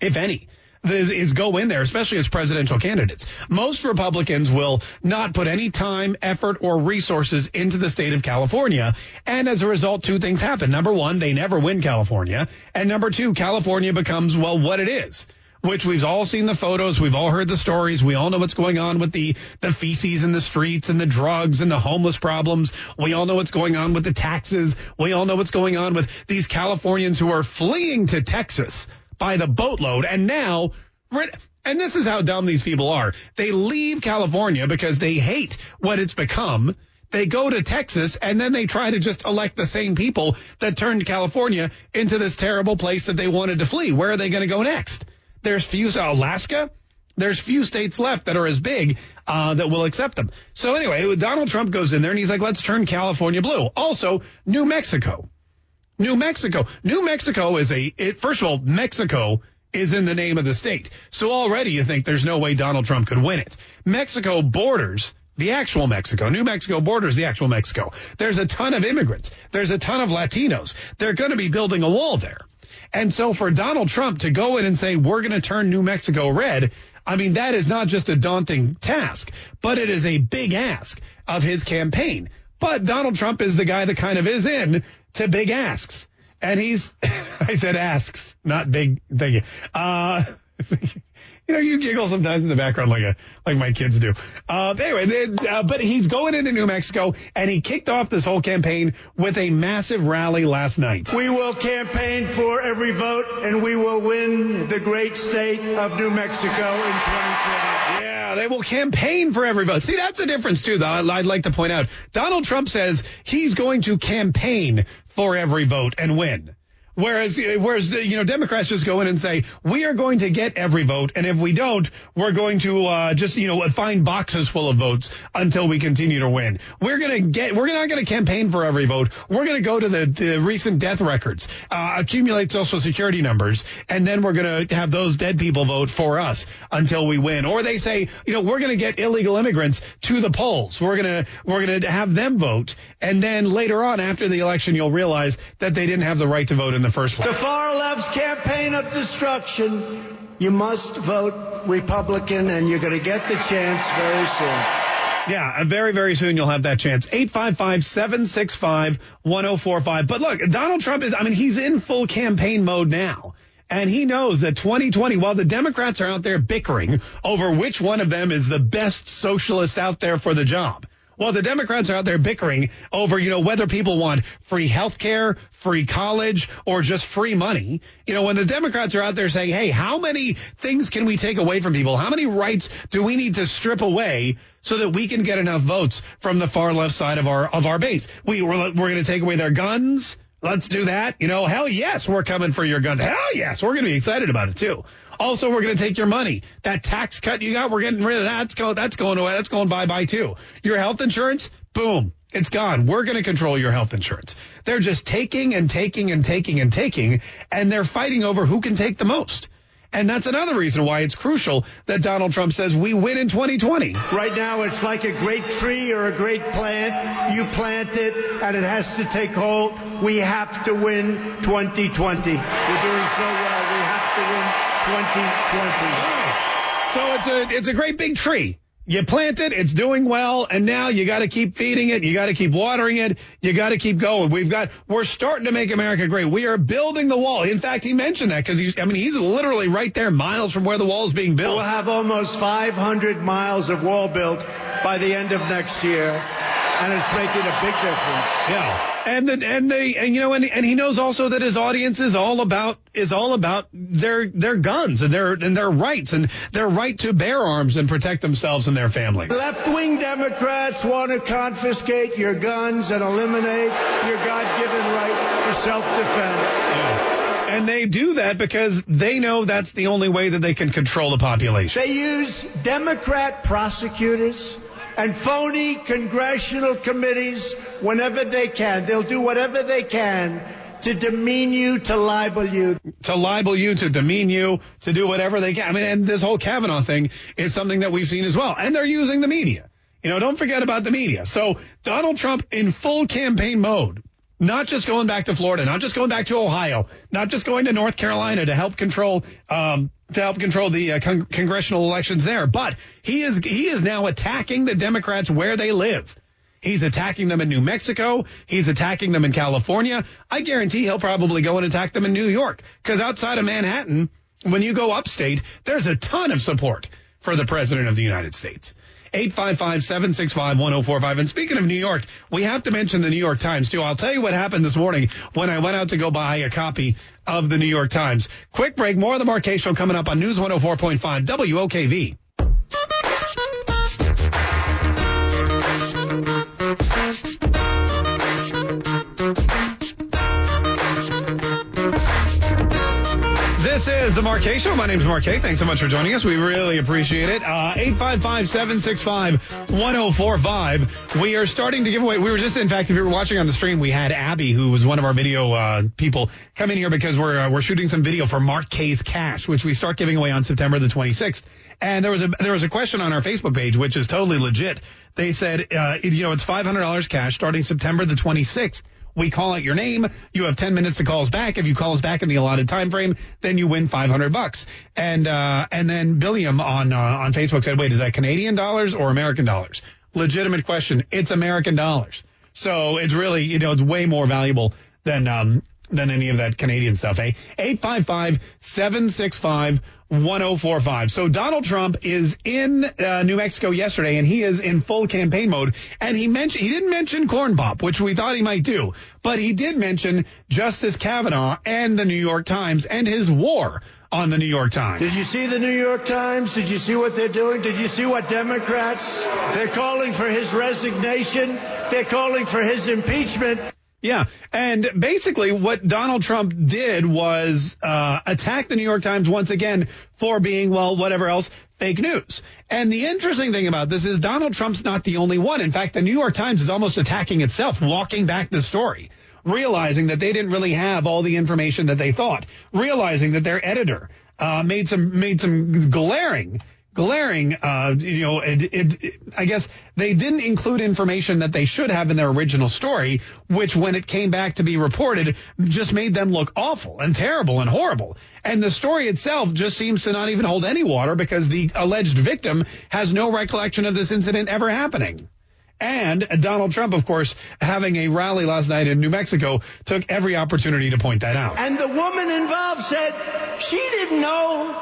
S9: if any. Is, is go in there, especially as presidential candidates. Most Republicans will not put any time, effort, or resources into the state of California. And as a result, two things happen. Number one, they never win California. And number two, California becomes, well, what it is which we've all seen the photos, we've all heard the stories, we all know what's going on with the the feces in the streets and the drugs and the homeless problems. We all know what's going on with the taxes. We all know what's going on with these Californians who are fleeing to Texas by the boatload and now and this is how dumb these people are. They leave California because they hate what it's become. They go to Texas and then they try to just elect the same people that turned California into this terrible place that they wanted to flee. Where are they going to go next? There's few Alaska. There's few states left that are as big uh, that will accept them. So anyway, Donald Trump goes in there and he's like, let's turn California blue. Also, New Mexico. New Mexico. New Mexico is a, it, first of all, Mexico is in the name of the state. So already you think there's no way Donald Trump could win it. Mexico borders the actual Mexico. New Mexico borders the actual Mexico. There's a ton of immigrants. There's a ton of Latinos. They're going to be building a wall there. And so for Donald Trump to go in and say, we're going to turn New Mexico red, I mean, that is not just a daunting task, but it is a big ask of his campaign. But Donald Trump is the guy that kind of is in to big asks. And he's, I said asks, not big, thank you. Uh, you know, you giggle sometimes in the background like a like my kids do. Uh, anyway, they, uh, but he's going into New Mexico, and he kicked off this whole campaign with a massive rally last night.
S23: We will campaign for every vote, and we will win the great state of New Mexico in 2020.
S9: Yeah, they will campaign for every vote. See, that's the difference too, though. I'd like to point out. Donald Trump says he's going to campaign for every vote and win. Whereas, whereas you know, Democrats just go in and say we are going to get every vote, and if we don't, we're going to uh, just you know find boxes full of votes until we continue to win. We're to get. We're not to campaign for every vote. We're to go to the, the recent death records, uh, accumulate social security numbers, and then we're to have those dead people vote for us until we win. Or they say, you know, we're to get illegal immigrants to the polls. We're to we're to have them vote, and then later on after the election, you'll realize that they didn't have the right to vote in the first place.
S23: The far left's campaign of destruction. You must vote Republican, and you're going to get the chance very soon.
S9: Yeah, very, very soon you'll have that chance. 855-765-1045. But look, Donald Trump is, I mean, he's in full campaign mode now. And he knows that 2020, while the Democrats are out there bickering over which one of them is the best socialist out there for the job, well, the Democrats are out there bickering over, you know, whether people want free health care, free college, or just free money. You know, when the Democrats are out there saying, hey, how many things can we take away from people? How many rights do we need to strip away so that we can get enough votes from the far left side of our, of our base? We, we're, we're going to take away their guns. Let's do that. You know, hell yes, we're coming for your guns. Hell yes, we're going to be excited about it too. Also, we're going to take your money. That tax cut you got, we're getting rid of that. That's going, that's going away. That's going bye bye too. Your health insurance, boom. It's gone. We're going to control your health insurance. They're just taking and taking and taking and taking, and they're fighting over who can take the most. And that's another reason why it's crucial that Donald Trump says we win in 2020.
S23: Right now, it's like a great tree or a great plant. You plant it and it has to take hold. We have to win 2020. We're doing so well. We have to win 2020.
S9: So it's a it's a great big tree. You plant it, it's doing well, and now you got to keep feeding it. You got to keep watering it. You got to keep going. We've got we're starting to make America great. We are building the wall. In fact, he mentioned that because I mean he's literally right there, miles from where the wall is being built.
S23: We'll have almost 500 miles of wall built by the end of next year. And it's making a big difference.
S9: Yeah. And the, and they and you know and and he knows also that his audience is all about is all about their their guns and their and their rights and their right to bear arms and protect themselves and their families.
S23: Left wing Democrats want to confiscate your guns and eliminate your God given right for self defense. Yeah.
S9: And they do that because they know that's the only way that they can control the population.
S23: They use Democrat prosecutors and phony congressional committees whenever they can. They'll do whatever they can to demean you, to libel you.
S9: To libel you, to demean you, to do whatever they can. I mean, and this whole Kavanaugh thing is something that we've seen as well. And they're using the media. You know, don't forget about the media. So Donald Trump in full campaign mode, not just going back to Florida, not just going back to Ohio, not just going to North Carolina to help control, um, to help control the uh, con- congressional elections there, but he is he is now attacking the Democrats where they live. He's attacking them in New Mexico. He's attacking them in California. I guarantee he'll probably go and attack them in New York because outside of Manhattan, when you go upstate, there's a ton of support for the president of the United States. 855-765-1045. And speaking of New York, we have to mention the New York Times too. I'll tell you what happened this morning when I went out to go buy a copy of the New York Times. Quick break. More of the Mark Kaye Show coming up on News 104.5 WOKV. Is the Mark Kaye Show. My name is Mark Kaye. Thanks so much for joining us. We really appreciate it. Uh, 855-765-1045. We are starting to give away. We were just, in fact, if you were watching on the stream, we had Abby, who was one of our video uh, people, come in here because we're uh, we're shooting some video for Mark Kaye's Cash, which we start giving away on September the 26th. And there was a there was a question on our Facebook page, which is totally legit. They said, uh, you know, it's $500 cash starting September the 26th. We call out your name. You have 10 minutes to call us back. If you call us back in the allotted time frame, then you win 500 bucks. And, uh, and then Billiam on, uh, on Facebook said, wait, is that Canadian dollars or American dollars? Legitimate question. It's American dollars. So it's really, you know, it's way more valuable than, um, than any of that Canadian stuff, eh? 855-765-1045. So Donald Trump is in uh, New Mexico yesterday and he is in full campaign mode and he mentioned, he didn't mention corn pop, which we thought he might do, but he did mention Justice Kavanaugh and the New York Times and his war on the New York Times.
S23: Did you see the New York Times? Did you see what they're doing? Did you see what Democrats? They're calling for his resignation. They're calling for his impeachment.
S9: Yeah, and basically what Donald Trump did was uh, attack the New York Times once again for being, well, whatever else, fake news. And the interesting thing about this is Donald Trump's not the only one. In fact, the New York Times is almost attacking itself, walking back the story, realizing that they didn't really have all the information that they thought, realizing that their editor uh, made some made some glaring glaring, uh, you know, it, it, it, I guess they didn't include information that they should have in their original story, which when it came back to be reported, just made them look awful and terrible and horrible. And the story itself just seems to not even hold any water because the alleged victim has no recollection of this incident ever happening. And Donald Trump, of course, having a rally last night in New Mexico, took every opportunity to point that out.
S23: And the woman involved said she didn't know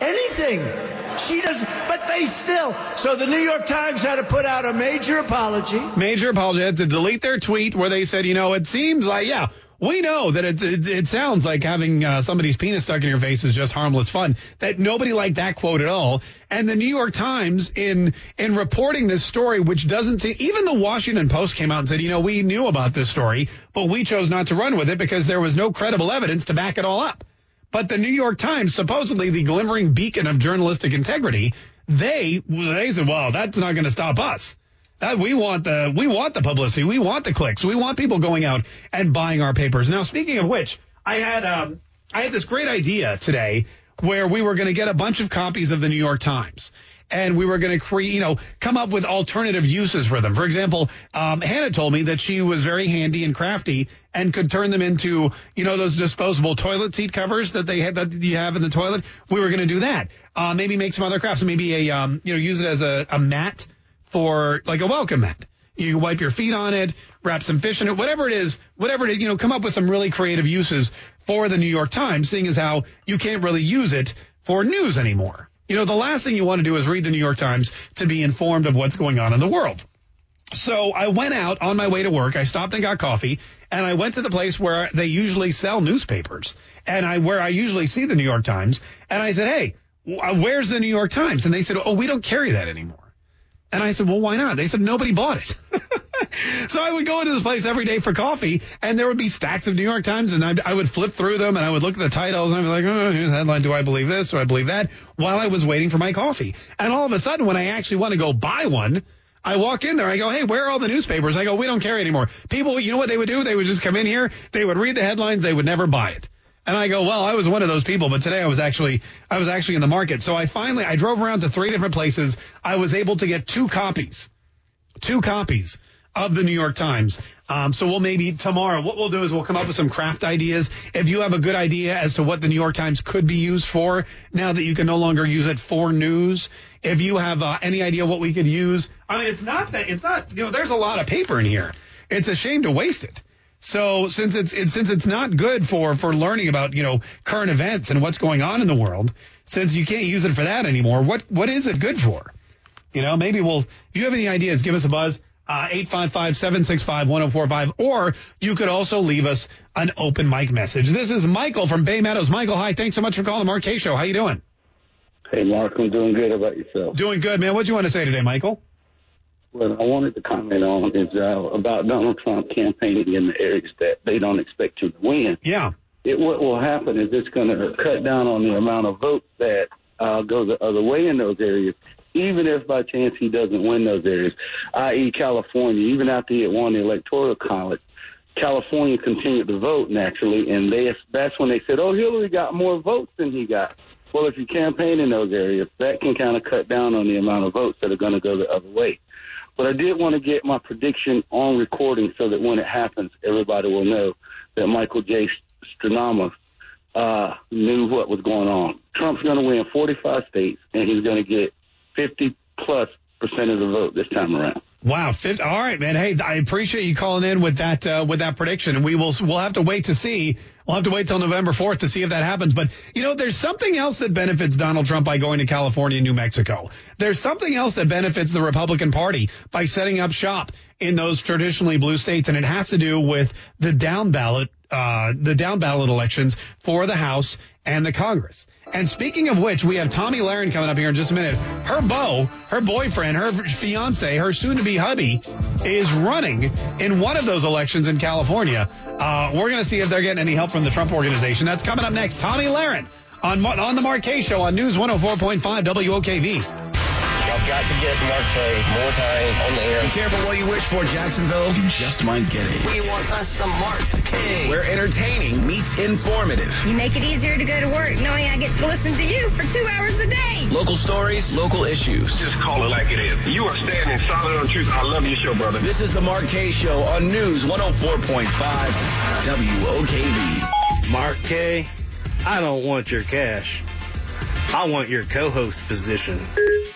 S23: anything. She doesn't, but they still. So the New York Times had to put out a major apology.
S9: Major apology. Had to delete their tweet where they said, you know, it seems like, yeah, we know that it, it, it sounds like having uh, somebody's penis stuck in your face is just harmless fun. That nobody liked that quote at all. And the New York Times, in in reporting this story, which doesn't seem, even the Washington Post came out and said, you know, we knew about this story, but we chose not to run with it because there was no credible evidence to back it all up. But the New York Times, supposedly the glimmering beacon of journalistic integrity, they they said, "Well, that's not going to stop us. That we want the we want the publicity, we want the clicks, we want people going out and buying our papers." Now, speaking of which, I had um, I had this great idea today where we were going to get a bunch of copies of the New York Times and we were going to create, you know, come up with alternative uses for them. For example, um, Hannah told me that she was very handy and crafty and could turn them into, you know, those disposable toilet seat covers that they have that you have in the toilet. We were going to do that. Uh, maybe make some other crafts. Maybe a, um, you know, use it as a, a mat for like a welcome mat. You can wipe your feet on it, wrap some fish in it, whatever it is, whatever it is, you know, come up with some really creative uses for the New York Times, seeing as how you can't really use it for news anymore. You know, the last thing you want to do is read the New York Times to be informed of what's going on in the world. So I went out on my way to work. I stopped and got coffee, and I went to the place where they usually sell newspapers, and I where I usually see the New York Times. And I said, "Hey, where's the New York Times?" And they said, "Oh, we don't carry that anymore." And I said, "Well, why not?" They said, "Nobody bought it." so I would go into this place every day for coffee, and there would be stacks of New York Times, and I, I would flip through them, and I would look at the titles, and I'd be like, "Oh, headline. Do I believe this? Do I believe that?" While I was waiting for my coffee, and all of a sudden, when I actually want to go buy one. I walk in there. I go, hey, where are all the newspapers? I go, we don't carry anymore. People, you know what they would do? They would just come in here. They would read the headlines. They would never buy it. And I go, well, I was one of those people, but today I was actually, I was actually in the market. So I finally, I drove around to three different places. I was able to get two copies, two copies of the New York Times. Um, so we'll maybe tomorrow, what we'll do is we'll come up with some craft ideas. If you have a good idea as to what the New York Times could be used for now that you can no longer use it for news, if you have uh, any idea what we could use, I mean, it's not that, it's not, you know, there's a lot of paper in here. It's a shame to waste it. So since it's, it's since it's not good for for learning about you know current events and what's going on in the world, since you can't use it for that anymore, what what is it good for? You know, maybe we'll if you have any ideas, give us a buzz. Uh, 855-765-1045, or you could also leave us an open mic message. This is Michael from Bay Meadows. Michael, hi. Thanks so much for calling the Mark Kaye Show. How you doing?
S25: Hey, Mark, I'm doing good. How about yourself?
S9: Doing good, man. What do you want to say today, Michael?
S25: What I wanted to comment on is uh, about Donald Trump campaigning in the areas that they don't expect him to win.
S9: Yeah.
S25: It, what will happen is it's going to cut down on the amount of votes that uh, go the other way in those areas, even if by chance he doesn't win those areas, i.e. California, even after he had won the electoral college. California continued to vote naturally, and they that's when they said, "Oh, Hillary got more votes than he got." Well, if you campaign in those areas, that can kind of cut down on the amount of votes that are going to go the other way. But I did want to get my prediction on recording so that when it happens, everybody will know that Michael J. Stranama uh, knew what was going on. Trump's going to win 45 states, and he's going to get 50 plus percent of the vote this time around.
S9: Wow. Fifth, all right, man. Hey, I appreciate you calling in with that uh, with that prediction, and we will we'll have to wait to see. We'll have to wait till November fourth to see if that happens. But you know, there's something else that benefits Donald Trump by going to California and New Mexico. There's something else that benefits the Republican Party by setting up shop in those traditionally blue states, and it has to do with the down ballot uh, the down ballot elections for the House and the Congress. And speaking of which, we have Tomi Lahren coming up here in just a minute. Her beau, her boyfriend, her fiance, her soon-to-be hubby is running in one of those elections in California. Uh, we're going to see if they're getting any help from the Trump organization. That's coming up next. Tomi Lahren on on the Kaye Show on News 104.5 WOKV.
S1: Y'all got to get Mark Kaye more time on the air.
S2: Be careful what you wish for, Jacksonville. You just might get it.
S1: We want us some Mark Kaye.
S2: Where entertaining meets informative.
S3: You make it easier to go to work knowing I get to listen to you for two hours a day.
S2: Local stories, local issues.
S4: Just call it like it is. You are standing solid on truth. I love your show, brother.
S2: This is the Mark Kaye Show on News 104.5 WOKV.
S13: Mark Kaye, I don't want your cash. I want your co-host position.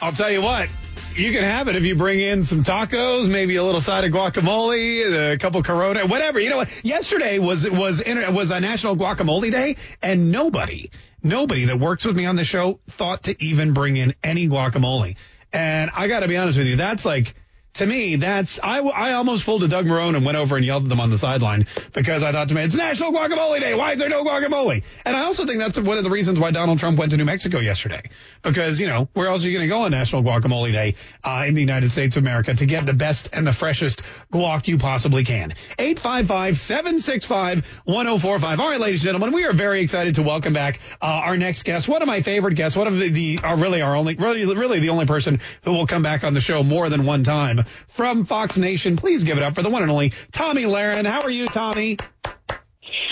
S9: I'll tell you what. You can have it if you bring in some tacos, maybe a little side of guacamole, a couple Corona, whatever. You know what? Yesterday was was was a National Guacamole Day, and nobody, nobody that works with me on the show thought to even bring in any guacamole. And I got to be honest with you, that's like to me, that's I, I almost pulled a Doug Marrone and went over and yelled at them on the sideline because I thought to me, it's National Guacamole Day. Why is there no guacamole? And I also think that's one of the reasons why Donald Trump went to New Mexico yesterday because you know where else are you going to go on National Guacamole Day uh, in the United States of America to get the best and the freshest guac you possibly can? 855-765-1045. All right, ladies and gentlemen, we are very excited to welcome back uh, our next guest. One of my favorite guests. One of the, the uh, really our only really really the only person who will come back on the show more than one time from Fox Nation. Please give it up for the one and only Tomi Lahren. How are you, Tomi?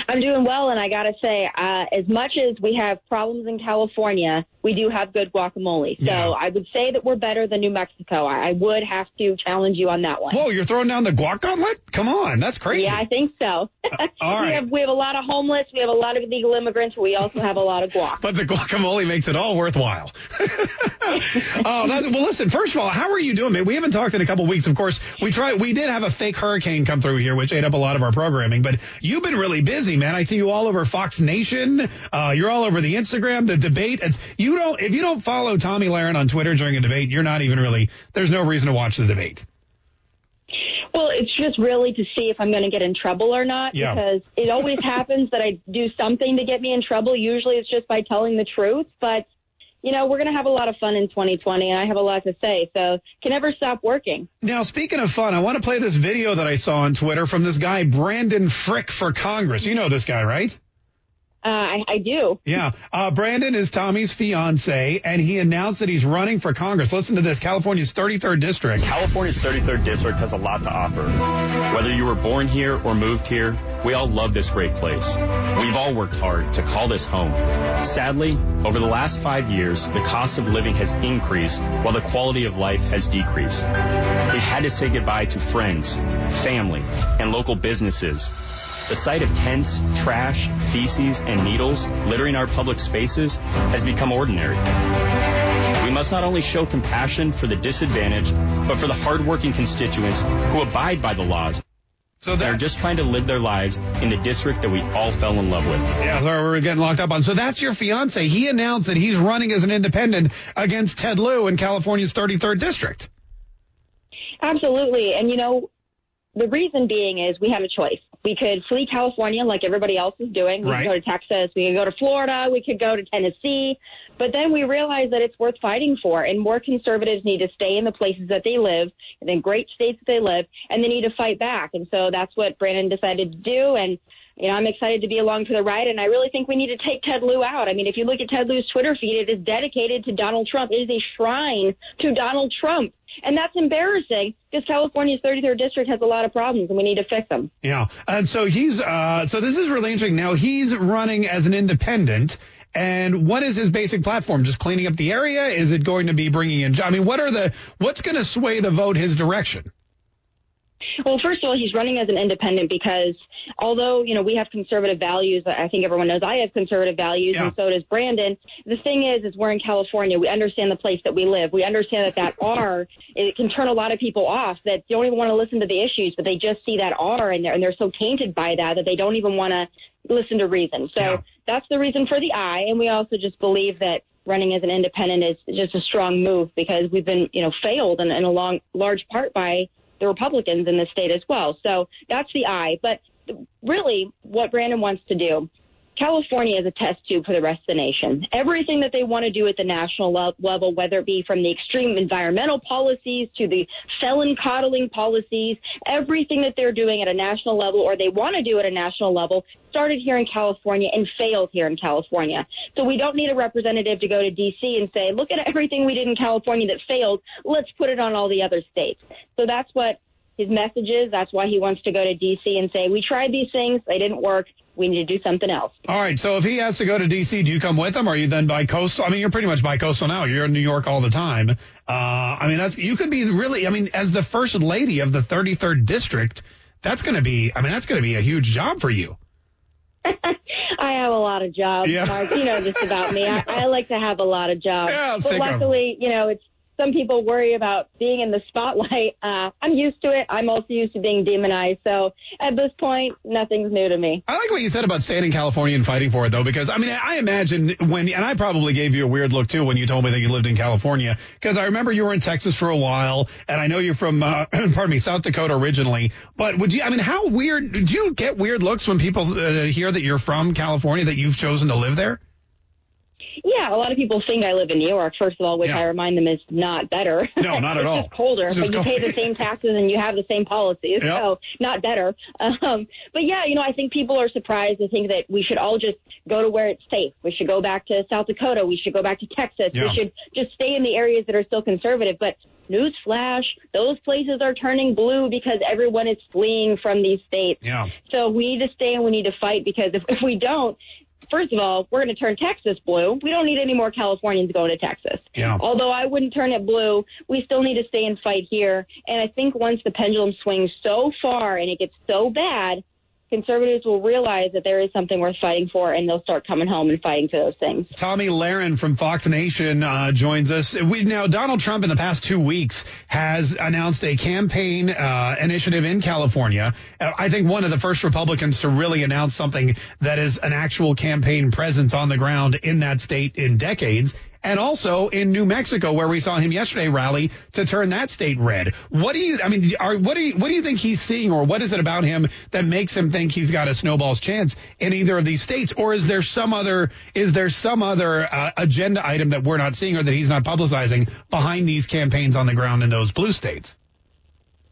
S26: I'm doing well, and I gotta say, uh, as much as we have problems in California, we do have good guacamole. So
S9: Yeah.
S26: I would say that we're better than New Mexico. I, I would have to challenge you on that one.
S9: Whoa, you're throwing down the guac gauntlet? Come on, that's crazy.
S26: Yeah, I think so.
S9: all
S26: we
S9: right.
S26: have we have a lot of homeless, we have a lot of illegal immigrants, we also have a lot of guac.
S9: But the guacamole makes it all worthwhile. oh, that, well, listen. First of all, how are you doing, man? We haven't talked in a couple weeks. Of course, we tried. We did have a fake hurricane come through here, which ate up a lot of our programming. But you've been really busy, man. I see you all over Fox Nation. Uh, you're all over the Instagram, the debate. It's, you don't. If you don't follow Tomi Lahren on Twitter during a debate, you're not even really. There's no reason to watch the debate.
S26: Well, it's just really to see if I'm going to get in trouble or not
S9: Yeah.
S26: because it always happens that I do something to get me in trouble. Usually it's just by telling the truth, but you know, we're going to have a lot of fun in 2020 and I have a lot to say. So can never stop working.
S9: Now, speaking of fun, I want to play this video that I saw on Twitter from this guy, Brandon Fricke for Congress. You know this guy, right?
S26: Uh, I, I do.
S9: Yeah. Uh, Brandon is Tomi's fiance, and he announced that he's running for Congress. Listen to this California's 33rd district.
S27: California's 33rd district has a lot to offer. Whether you were born here or moved here, we all love this great place. We've all worked hard to call this home. Sadly, over the last five years, the cost of living has increased while the quality of life has decreased. We've had to say goodbye to friends, family, and local businesses. The sight of tents, trash, feces, and needles littering our public spaces has become ordinary. We must not only show compassion for the disadvantaged, but for the hardworking constituents who abide by the laws.
S9: So
S27: they're just trying to live their lives in the district that we all fell in love with.
S9: Yeah, sorry, we're getting locked up on. So that's your fiance. He announced that he's running as an independent against Ted Lieu in California's 33rd district.
S26: Absolutely. And you know, the reason being is we have a choice. We could flee California like everybody else is doing. We
S28: Right.
S26: could go to Texas. We could go to Florida. We could go to Tennessee. But then we realize that it's worth fighting for and more conservatives need to stay in the places that they live and in great states that they live and they need to fight back. And so that's what Brandon decided to do. And you know, I'm excited to be along for the ride, and I really think we need to take Ted Lieu out. I mean, if you look at Ted Lieu's Twitter feed, it is dedicated to Donald Trump. It is a shrine to Donald Trump. And that's embarrassing because California's 33rd district has a lot of problems, and we need to fix them.
S9: Yeah. And so he's, uh, so this is really interesting. Now he's running as an independent. And what is his basic platform? Just cleaning up the area? Is it going to be bringing in, I mean, what are the, what's going to sway the vote his direction?
S26: Well, first of all, he's running as an independent because although, you know, we have conservative values, I think everyone knows I have conservative values and so does Brandon. The thing is, is we're in California. We understand the place that we live. We understand that that R, it can turn a lot of people off that don't even want to listen to the issues, but they just see that R and they're, and they're so tainted by that that they don't even want to listen to reason. So that's the reason for the I. And we also just believe that running as an independent is just a strong move because we've been, you know, failed in, in a long, large part by the Republicans in the state as well. So that's the I. But really, what Brandon wants to do, California is a test tube for the rest of the nation. Everything that they want to do at the national level, whether it be from the extreme environmental policies to the felon coddling policies, everything that they're doing at a national level or they want to do at a national level started here in California and failed here in California. So we don't need a representative to go to DC and say, look at everything we did in California that failed. Let's put it on all the other states. So that's what his message is. That's why he wants to go to DC and say, we tried these things. They didn't work. We need to do something else.
S9: All right. So if he has to go to D.C., do you come with him? Or are you then by coastal? I mean, you're pretty much by coastal now. You're in New York all the time. Uh, I mean, that's, you could be really, I mean, as the first lady of the 33rd district, that's going to be, I mean, that's going to be a huge job for you.
S26: I have a lot of jobs,
S9: Yeah.
S26: Mark. You know this about me. I, I like to have a lot of jobs.
S9: Yeah,
S26: but
S9: sick of 'em.
S26: luckily, you know, it's some people worry about being in the spotlight. Uh, I'm used to it. I'm also used to being demonized. So at this point, nothing's new to me.
S9: I like what you said about staying in California and fighting for it, though, because I mean, I imagine when, and I probably gave you a weird look too when you told me that you lived in California, because I remember you were in Texas for a while, and I know you're from, uh, pardon me, South Dakota originally. But would you, I mean, how weird, do you get weird looks when people uh, hear that you're from California, that you've chosen to live there?
S26: Yeah, a lot of people think I live in New York, first of all, which
S9: Yeah.
S26: I remind them is not better.
S9: No, not at all.
S26: colder,
S9: It's
S26: but you pay the same taxes and you have the same policies,
S9: Yep.
S26: so not better. Um, but yeah, you know, I think people are surprised. to think that we should all just go to where it's safe. We should go back to South Dakota. We should go back to Texas.
S28: Yeah.
S26: We should just stay in the areas that are still conservative. But newsflash, those places are turning blue because everyone is fleeing from these states.
S9: Yeah.
S26: So we need to stay and we need to fight because if, if we don't, first of all, we're going to turn Texas blue. We don't need any more Californians going to Texas.
S9: Yeah.
S26: Although I wouldn't turn it blue, we still need to stay and fight here. And I think once the pendulum swings so far and it gets so bad, conservatives will realize that there is something worth fighting for and they'll start coming home and fighting for those things.
S9: Tomi Lahren from Fox Nation uh, joins us. We, now, Donald Trump in the past two weeks has announced a campaign uh, initiative in California. Uh, I think one of the first Republicans to really announce something that is an actual campaign presence on the ground in that state in decades. And also in New Mexico, where we saw him yesterday rally to turn that state red. What do you, I mean, are, what do you, what do you think he's seeing or what is it about him that makes him think he's got a snowball's chance in either of these states? Or is there some other, is there some other uh, agenda item that we're not seeing or that he's not publicizing behind these campaigns on the ground in those blue states?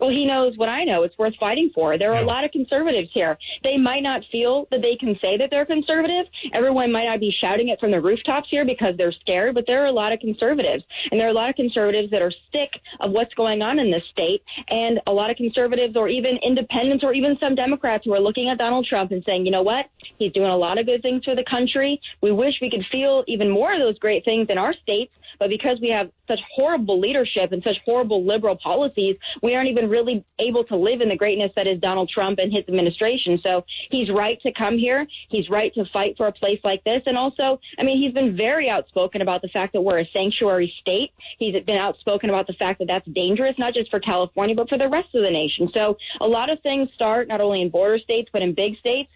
S26: Well, he knows what I know. It's worth fighting for. There are a lot of conservatives here. They might not feel that they can say that they're conservative. Everyone might not be shouting it from the rooftops here because they're scared, but there are a lot of conservatives. And there are a lot of conservatives that are sick of what's going on in this state. And a lot of conservatives or even independents or even some Democrats who are looking at Donald Trump and saying, you know what? He's doing a lot of good things for the country. We wish we could feel even more of those great things in our states. But because we have such horrible leadership and such horrible liberal policies, we aren't even really able to live in the greatness that is Donald Trump and his administration. So he's right to come here. He's right to fight for a place like this. And also, I mean, he's been very outspoken about the fact that we're a sanctuary state. He's been outspoken about the fact that that's dangerous, not just for California, but for the rest of the nation. So a lot of things start not only in border states, but in big states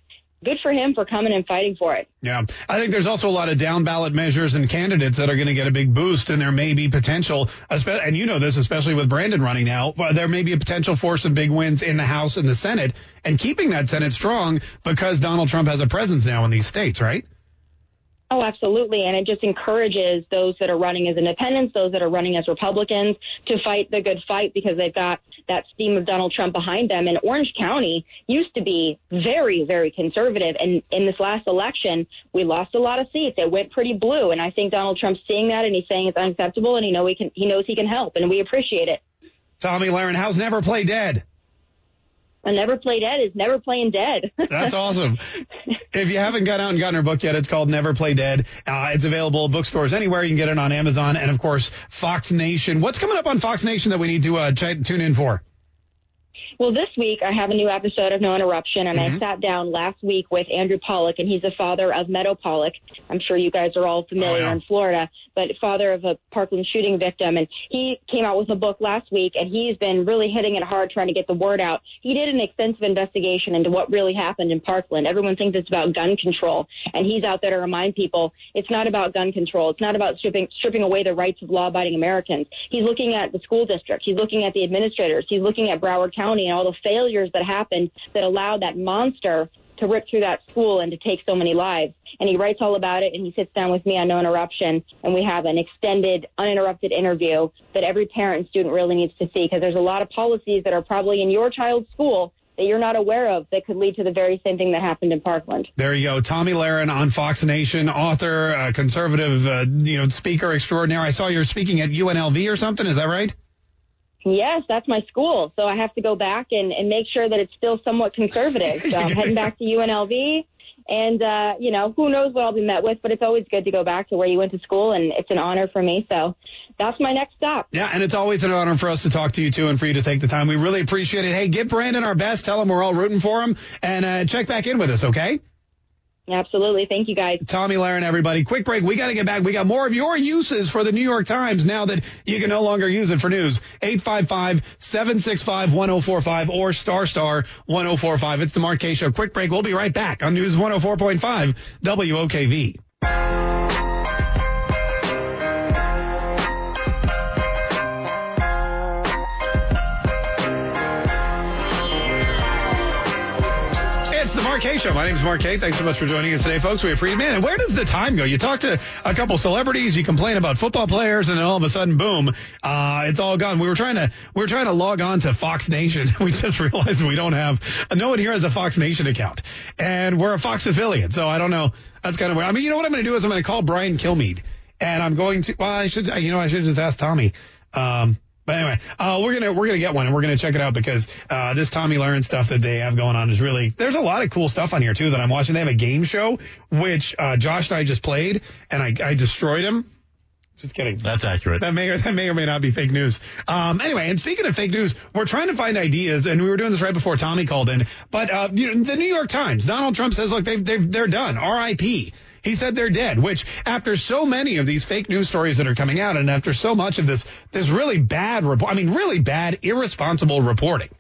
S26: good for him for coming and fighting for it.
S9: Yeah. I think there's also a lot of down ballot measures and candidates that are going to get a big boost, and there may be potential, and you know this, especially with Brandon running now, there may be a potential for some big wins in the House and the Senate, and keeping that Senate strong because Donald Trump has a presence now in these states, right?
S26: Oh, absolutely. And it just encourages those that are running as independents, those that are running as Republicans to fight the good fight because they've got that steam of Donald Trump behind them. And Orange County used to be very, very conservative. And in this last election, we lost a lot of seats. It went pretty blue. And I think Donald Trump's seeing that and he's saying it's unacceptable and he know he can, he knows he can help and we appreciate it.
S9: Tomi Lahren, how's Never Play Dead?
S26: A Never Play Dead is never playing dead.
S9: That's awesome. If you haven't gone out and gotten her book yet, it's called Never Play Dead. Uh, it's available at bookstores anywhere. You can get it on Amazon and of course Fox Nation. What's coming up on Fox Nation that we need to uh, ch- tune in for?
S26: Well, this week I have a new episode of No Interruption, and mm-hmm. I sat down last week with Andrew Pollack, and he's the father of Meadow Pollack. I'm sure you guys are all familiar oh, yeah. in Florida, but father of a Parkland shooting victim. And he came out with a book last week, and he's been really hitting it hard trying to get the word out. He did an extensive investigation into what really happened in Parkland. Everyone thinks it's about gun control, and he's out there to remind people it's not about gun control. It's not about stripping, stripping away the rights of law-abiding Americans. He's looking at the school district. He's looking at the administrators. He's looking at Broward County and all the failures that happened that allowed that monster to rip through that school and to take so many lives. And he writes all about it and he sits down with me on No Interruption and we have an extended, uninterrupted interview that every parent and student really needs to see because there's a lot of policies that are probably in your child's school that you're not aware of that could lead to the very same thing that happened in Parkland.
S9: There you go. Tomi Lahren on Fox Nation, author, uh, conservative, uh, you know, speaker extraordinaire. I saw you're speaking at UNLV or something. Is that right?
S26: Yes, that's my school. So I have to go back and, and make sure that it's still somewhat conservative. So I'm heading back to UNLV. And, uh, you know, who knows what I'll be met with, but it's always good to go back to where you went to school, and it's an honor for me. So that's my next stop.
S9: Yeah, and it's always an honor for us to talk to you, too, and for you to take the time. We really appreciate it. Hey, give Brandon our best. Tell him we're all rooting for him, and uh, check back in with us, okay?
S26: Absolutely. Thank you, guys.
S9: Tomi Lahren, everybody. Quick break. We got to get back. We got more of your uses for the New York Times now that you can no longer use it for news. 855-765-1045 or star star 1045. It's the Mark Kaye Show. Quick break. We'll be right back on News 104.5 WOKV. Mark Kaye Show. My name is Mark Kaye. Thanks so much for joining us today, folks. We appreciate it. Man, and where does the time go? You talk to a couple celebrities, you complain about football players, and then all of a sudden, boom, uh, it's all gone. We were trying to we were trying to log on to Fox Nation. We just realized we don't have no one here has a Fox Nation account, and we're a Fox affiliate. So I don't know. That's kind of weird. I mean, you know what I'm going to do is I'm going to call Brian Kilmeade, and I'm going to. Well, I should. You know, I should just ask Tomi. Um, but anyway, uh, we're gonna we're gonna get one and we're gonna check it out because uh, this Tomi Lahren stuff that they have going on is really there's a lot of cool stuff on here too that I'm watching. They have a game show which uh, Josh and I just played and I, I destroyed him. Just kidding.
S28: That's accurate.
S9: That may or that may or may not be fake news. Um, anyway, and speaking of fake news, we're trying to find ideas, and we were doing this right before Tomi called in. But uh, you know, the New York Times, Donald Trump says, look, they've, they've they're done. R.I.P. He said they're dead, which after so many of these fake news stories that are coming out and after so much of this, this really bad report, I mean, really bad, irresponsible reporting.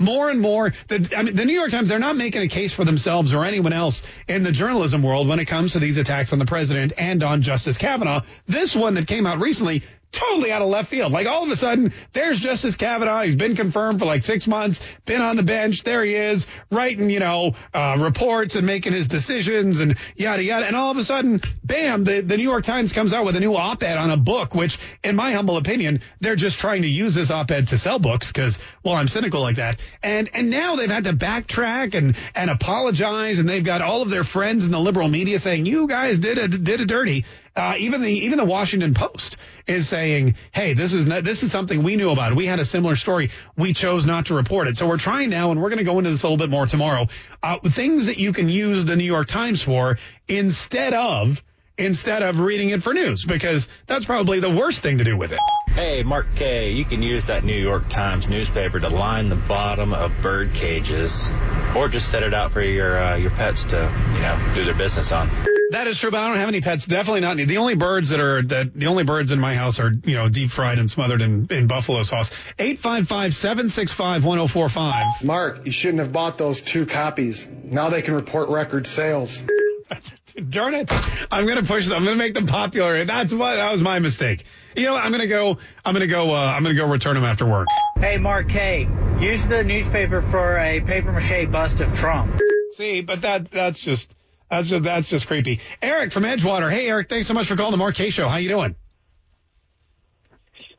S9: more and more. The, I mean, the New York Times, they're not making a case for themselves or anyone else in the journalism world when it comes to these attacks on the president and on Justice Kavanaugh. This one that came out recently totally out of left field. Like all of a sudden, there's Justice Kavanaugh. He's been confirmed for like six months, been on the bench. There he is, writing, you know, uh, reports and making his decisions and yada yada. And all of a sudden, bam, the, the New York Times comes out with a new op-ed on a book, which, in my humble opinion, they're just trying to use this op-ed to sell books because, well, I'm cynical like that. And and now they've had to backtrack and and apologize, and they've got all of their friends in the liberal media saying, "You guys did a did a dirty." Uh, even the even the Washington Post is saying, "Hey, this is not, this is something we knew about. We had a similar story. We chose not to report it. So we're trying now, and we're going to go into this a little bit more tomorrow. Uh, things that you can use the New York Times for instead of." Instead of reading it for news, because that's probably the worst thing to do with it.
S28: Hey, Mark Kaye, you can use that New York Times newspaper to line the bottom of bird cages, or just set it out for your uh, your pets to, you know, do their business on.
S9: That is true, but I don't have any pets. Definitely not. The only birds that are that the only birds in my house are you know deep fried and smothered in, in buffalo sauce. 855-765-1045.
S29: Mark, you shouldn't have bought those two copies. Now they can report record sales.
S9: Darn it! I'm gonna push them. I'm gonna make them popular. That's what that was my mistake. You know, what? I'm gonna go. I'm gonna go. Uh, I'm gonna go return them after work.
S30: Hey, Mark Kaye, use the newspaper for a paper mache bust of Trump.
S9: See, but that that's just that's just, that's just creepy. Eric from Edgewater. Hey, Eric. Thanks so much for calling the Mark Kaye Show. How you doing?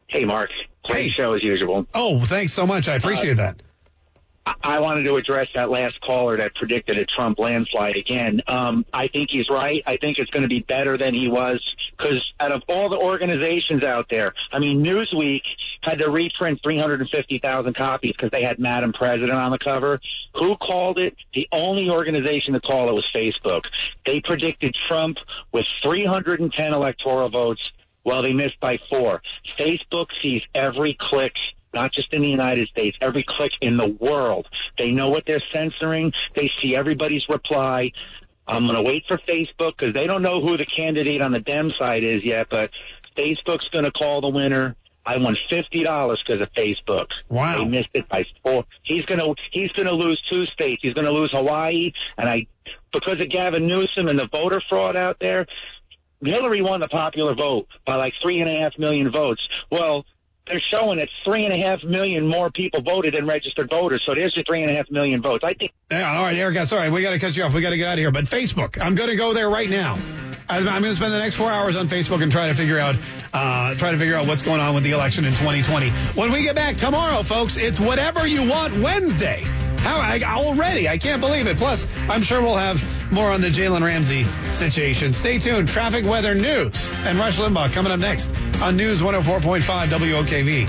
S31: Hey, Mark. Great show as usual.
S9: Oh, thanks so much. I appreciate that.
S31: I wanted to address that last caller that predicted a Trump landslide again. Um, I think he's right. I think it's going to be better than he was because out of all the organizations out there, I mean, Newsweek had to reprint 350,000 copies because they had Madam President on the cover. Who called it? The only organization to call it was Facebook. They predicted Trump with 310 electoral votes. Well, they missed by four. Facebook sees every click not just in the United States, every click in the world. They know what they're censoring. They see everybody's reply. I'm going to wait for Facebook because they don't know who the candidate on the Dem side is yet, but Facebook's going to call the winner. I won fifty dollars because of Facebook.
S9: Wow!
S31: They missed it by four. He's gonna he's gonna lose two states. He's gonna lose Hawaii, and I because of Gavin Newsom and the voter fraud out there. Hillary won the popular vote by like three and a half million votes. Well, they're showing that three and a half million more people voted than registered voters. So there's your three and a half million votes. I think.
S9: Yeah, all right, Eric. Sorry, we got to cut you off. We got to get out of here. But Facebook, I'm going to go there right now. I'm going to spend the next four hours on Facebook and try to figure out, uh, try to figure out what's going on with the election in 2020. When we get back tomorrow, folks, it's whatever you want Wednesday. How I, already? I can't believe it. Plus, I'm sure we'll have more on the Jalen Ramsey situation. Stay tuned. Traffic, weather, news, and Rush Limbaugh coming up next on News 104.5 WOKV.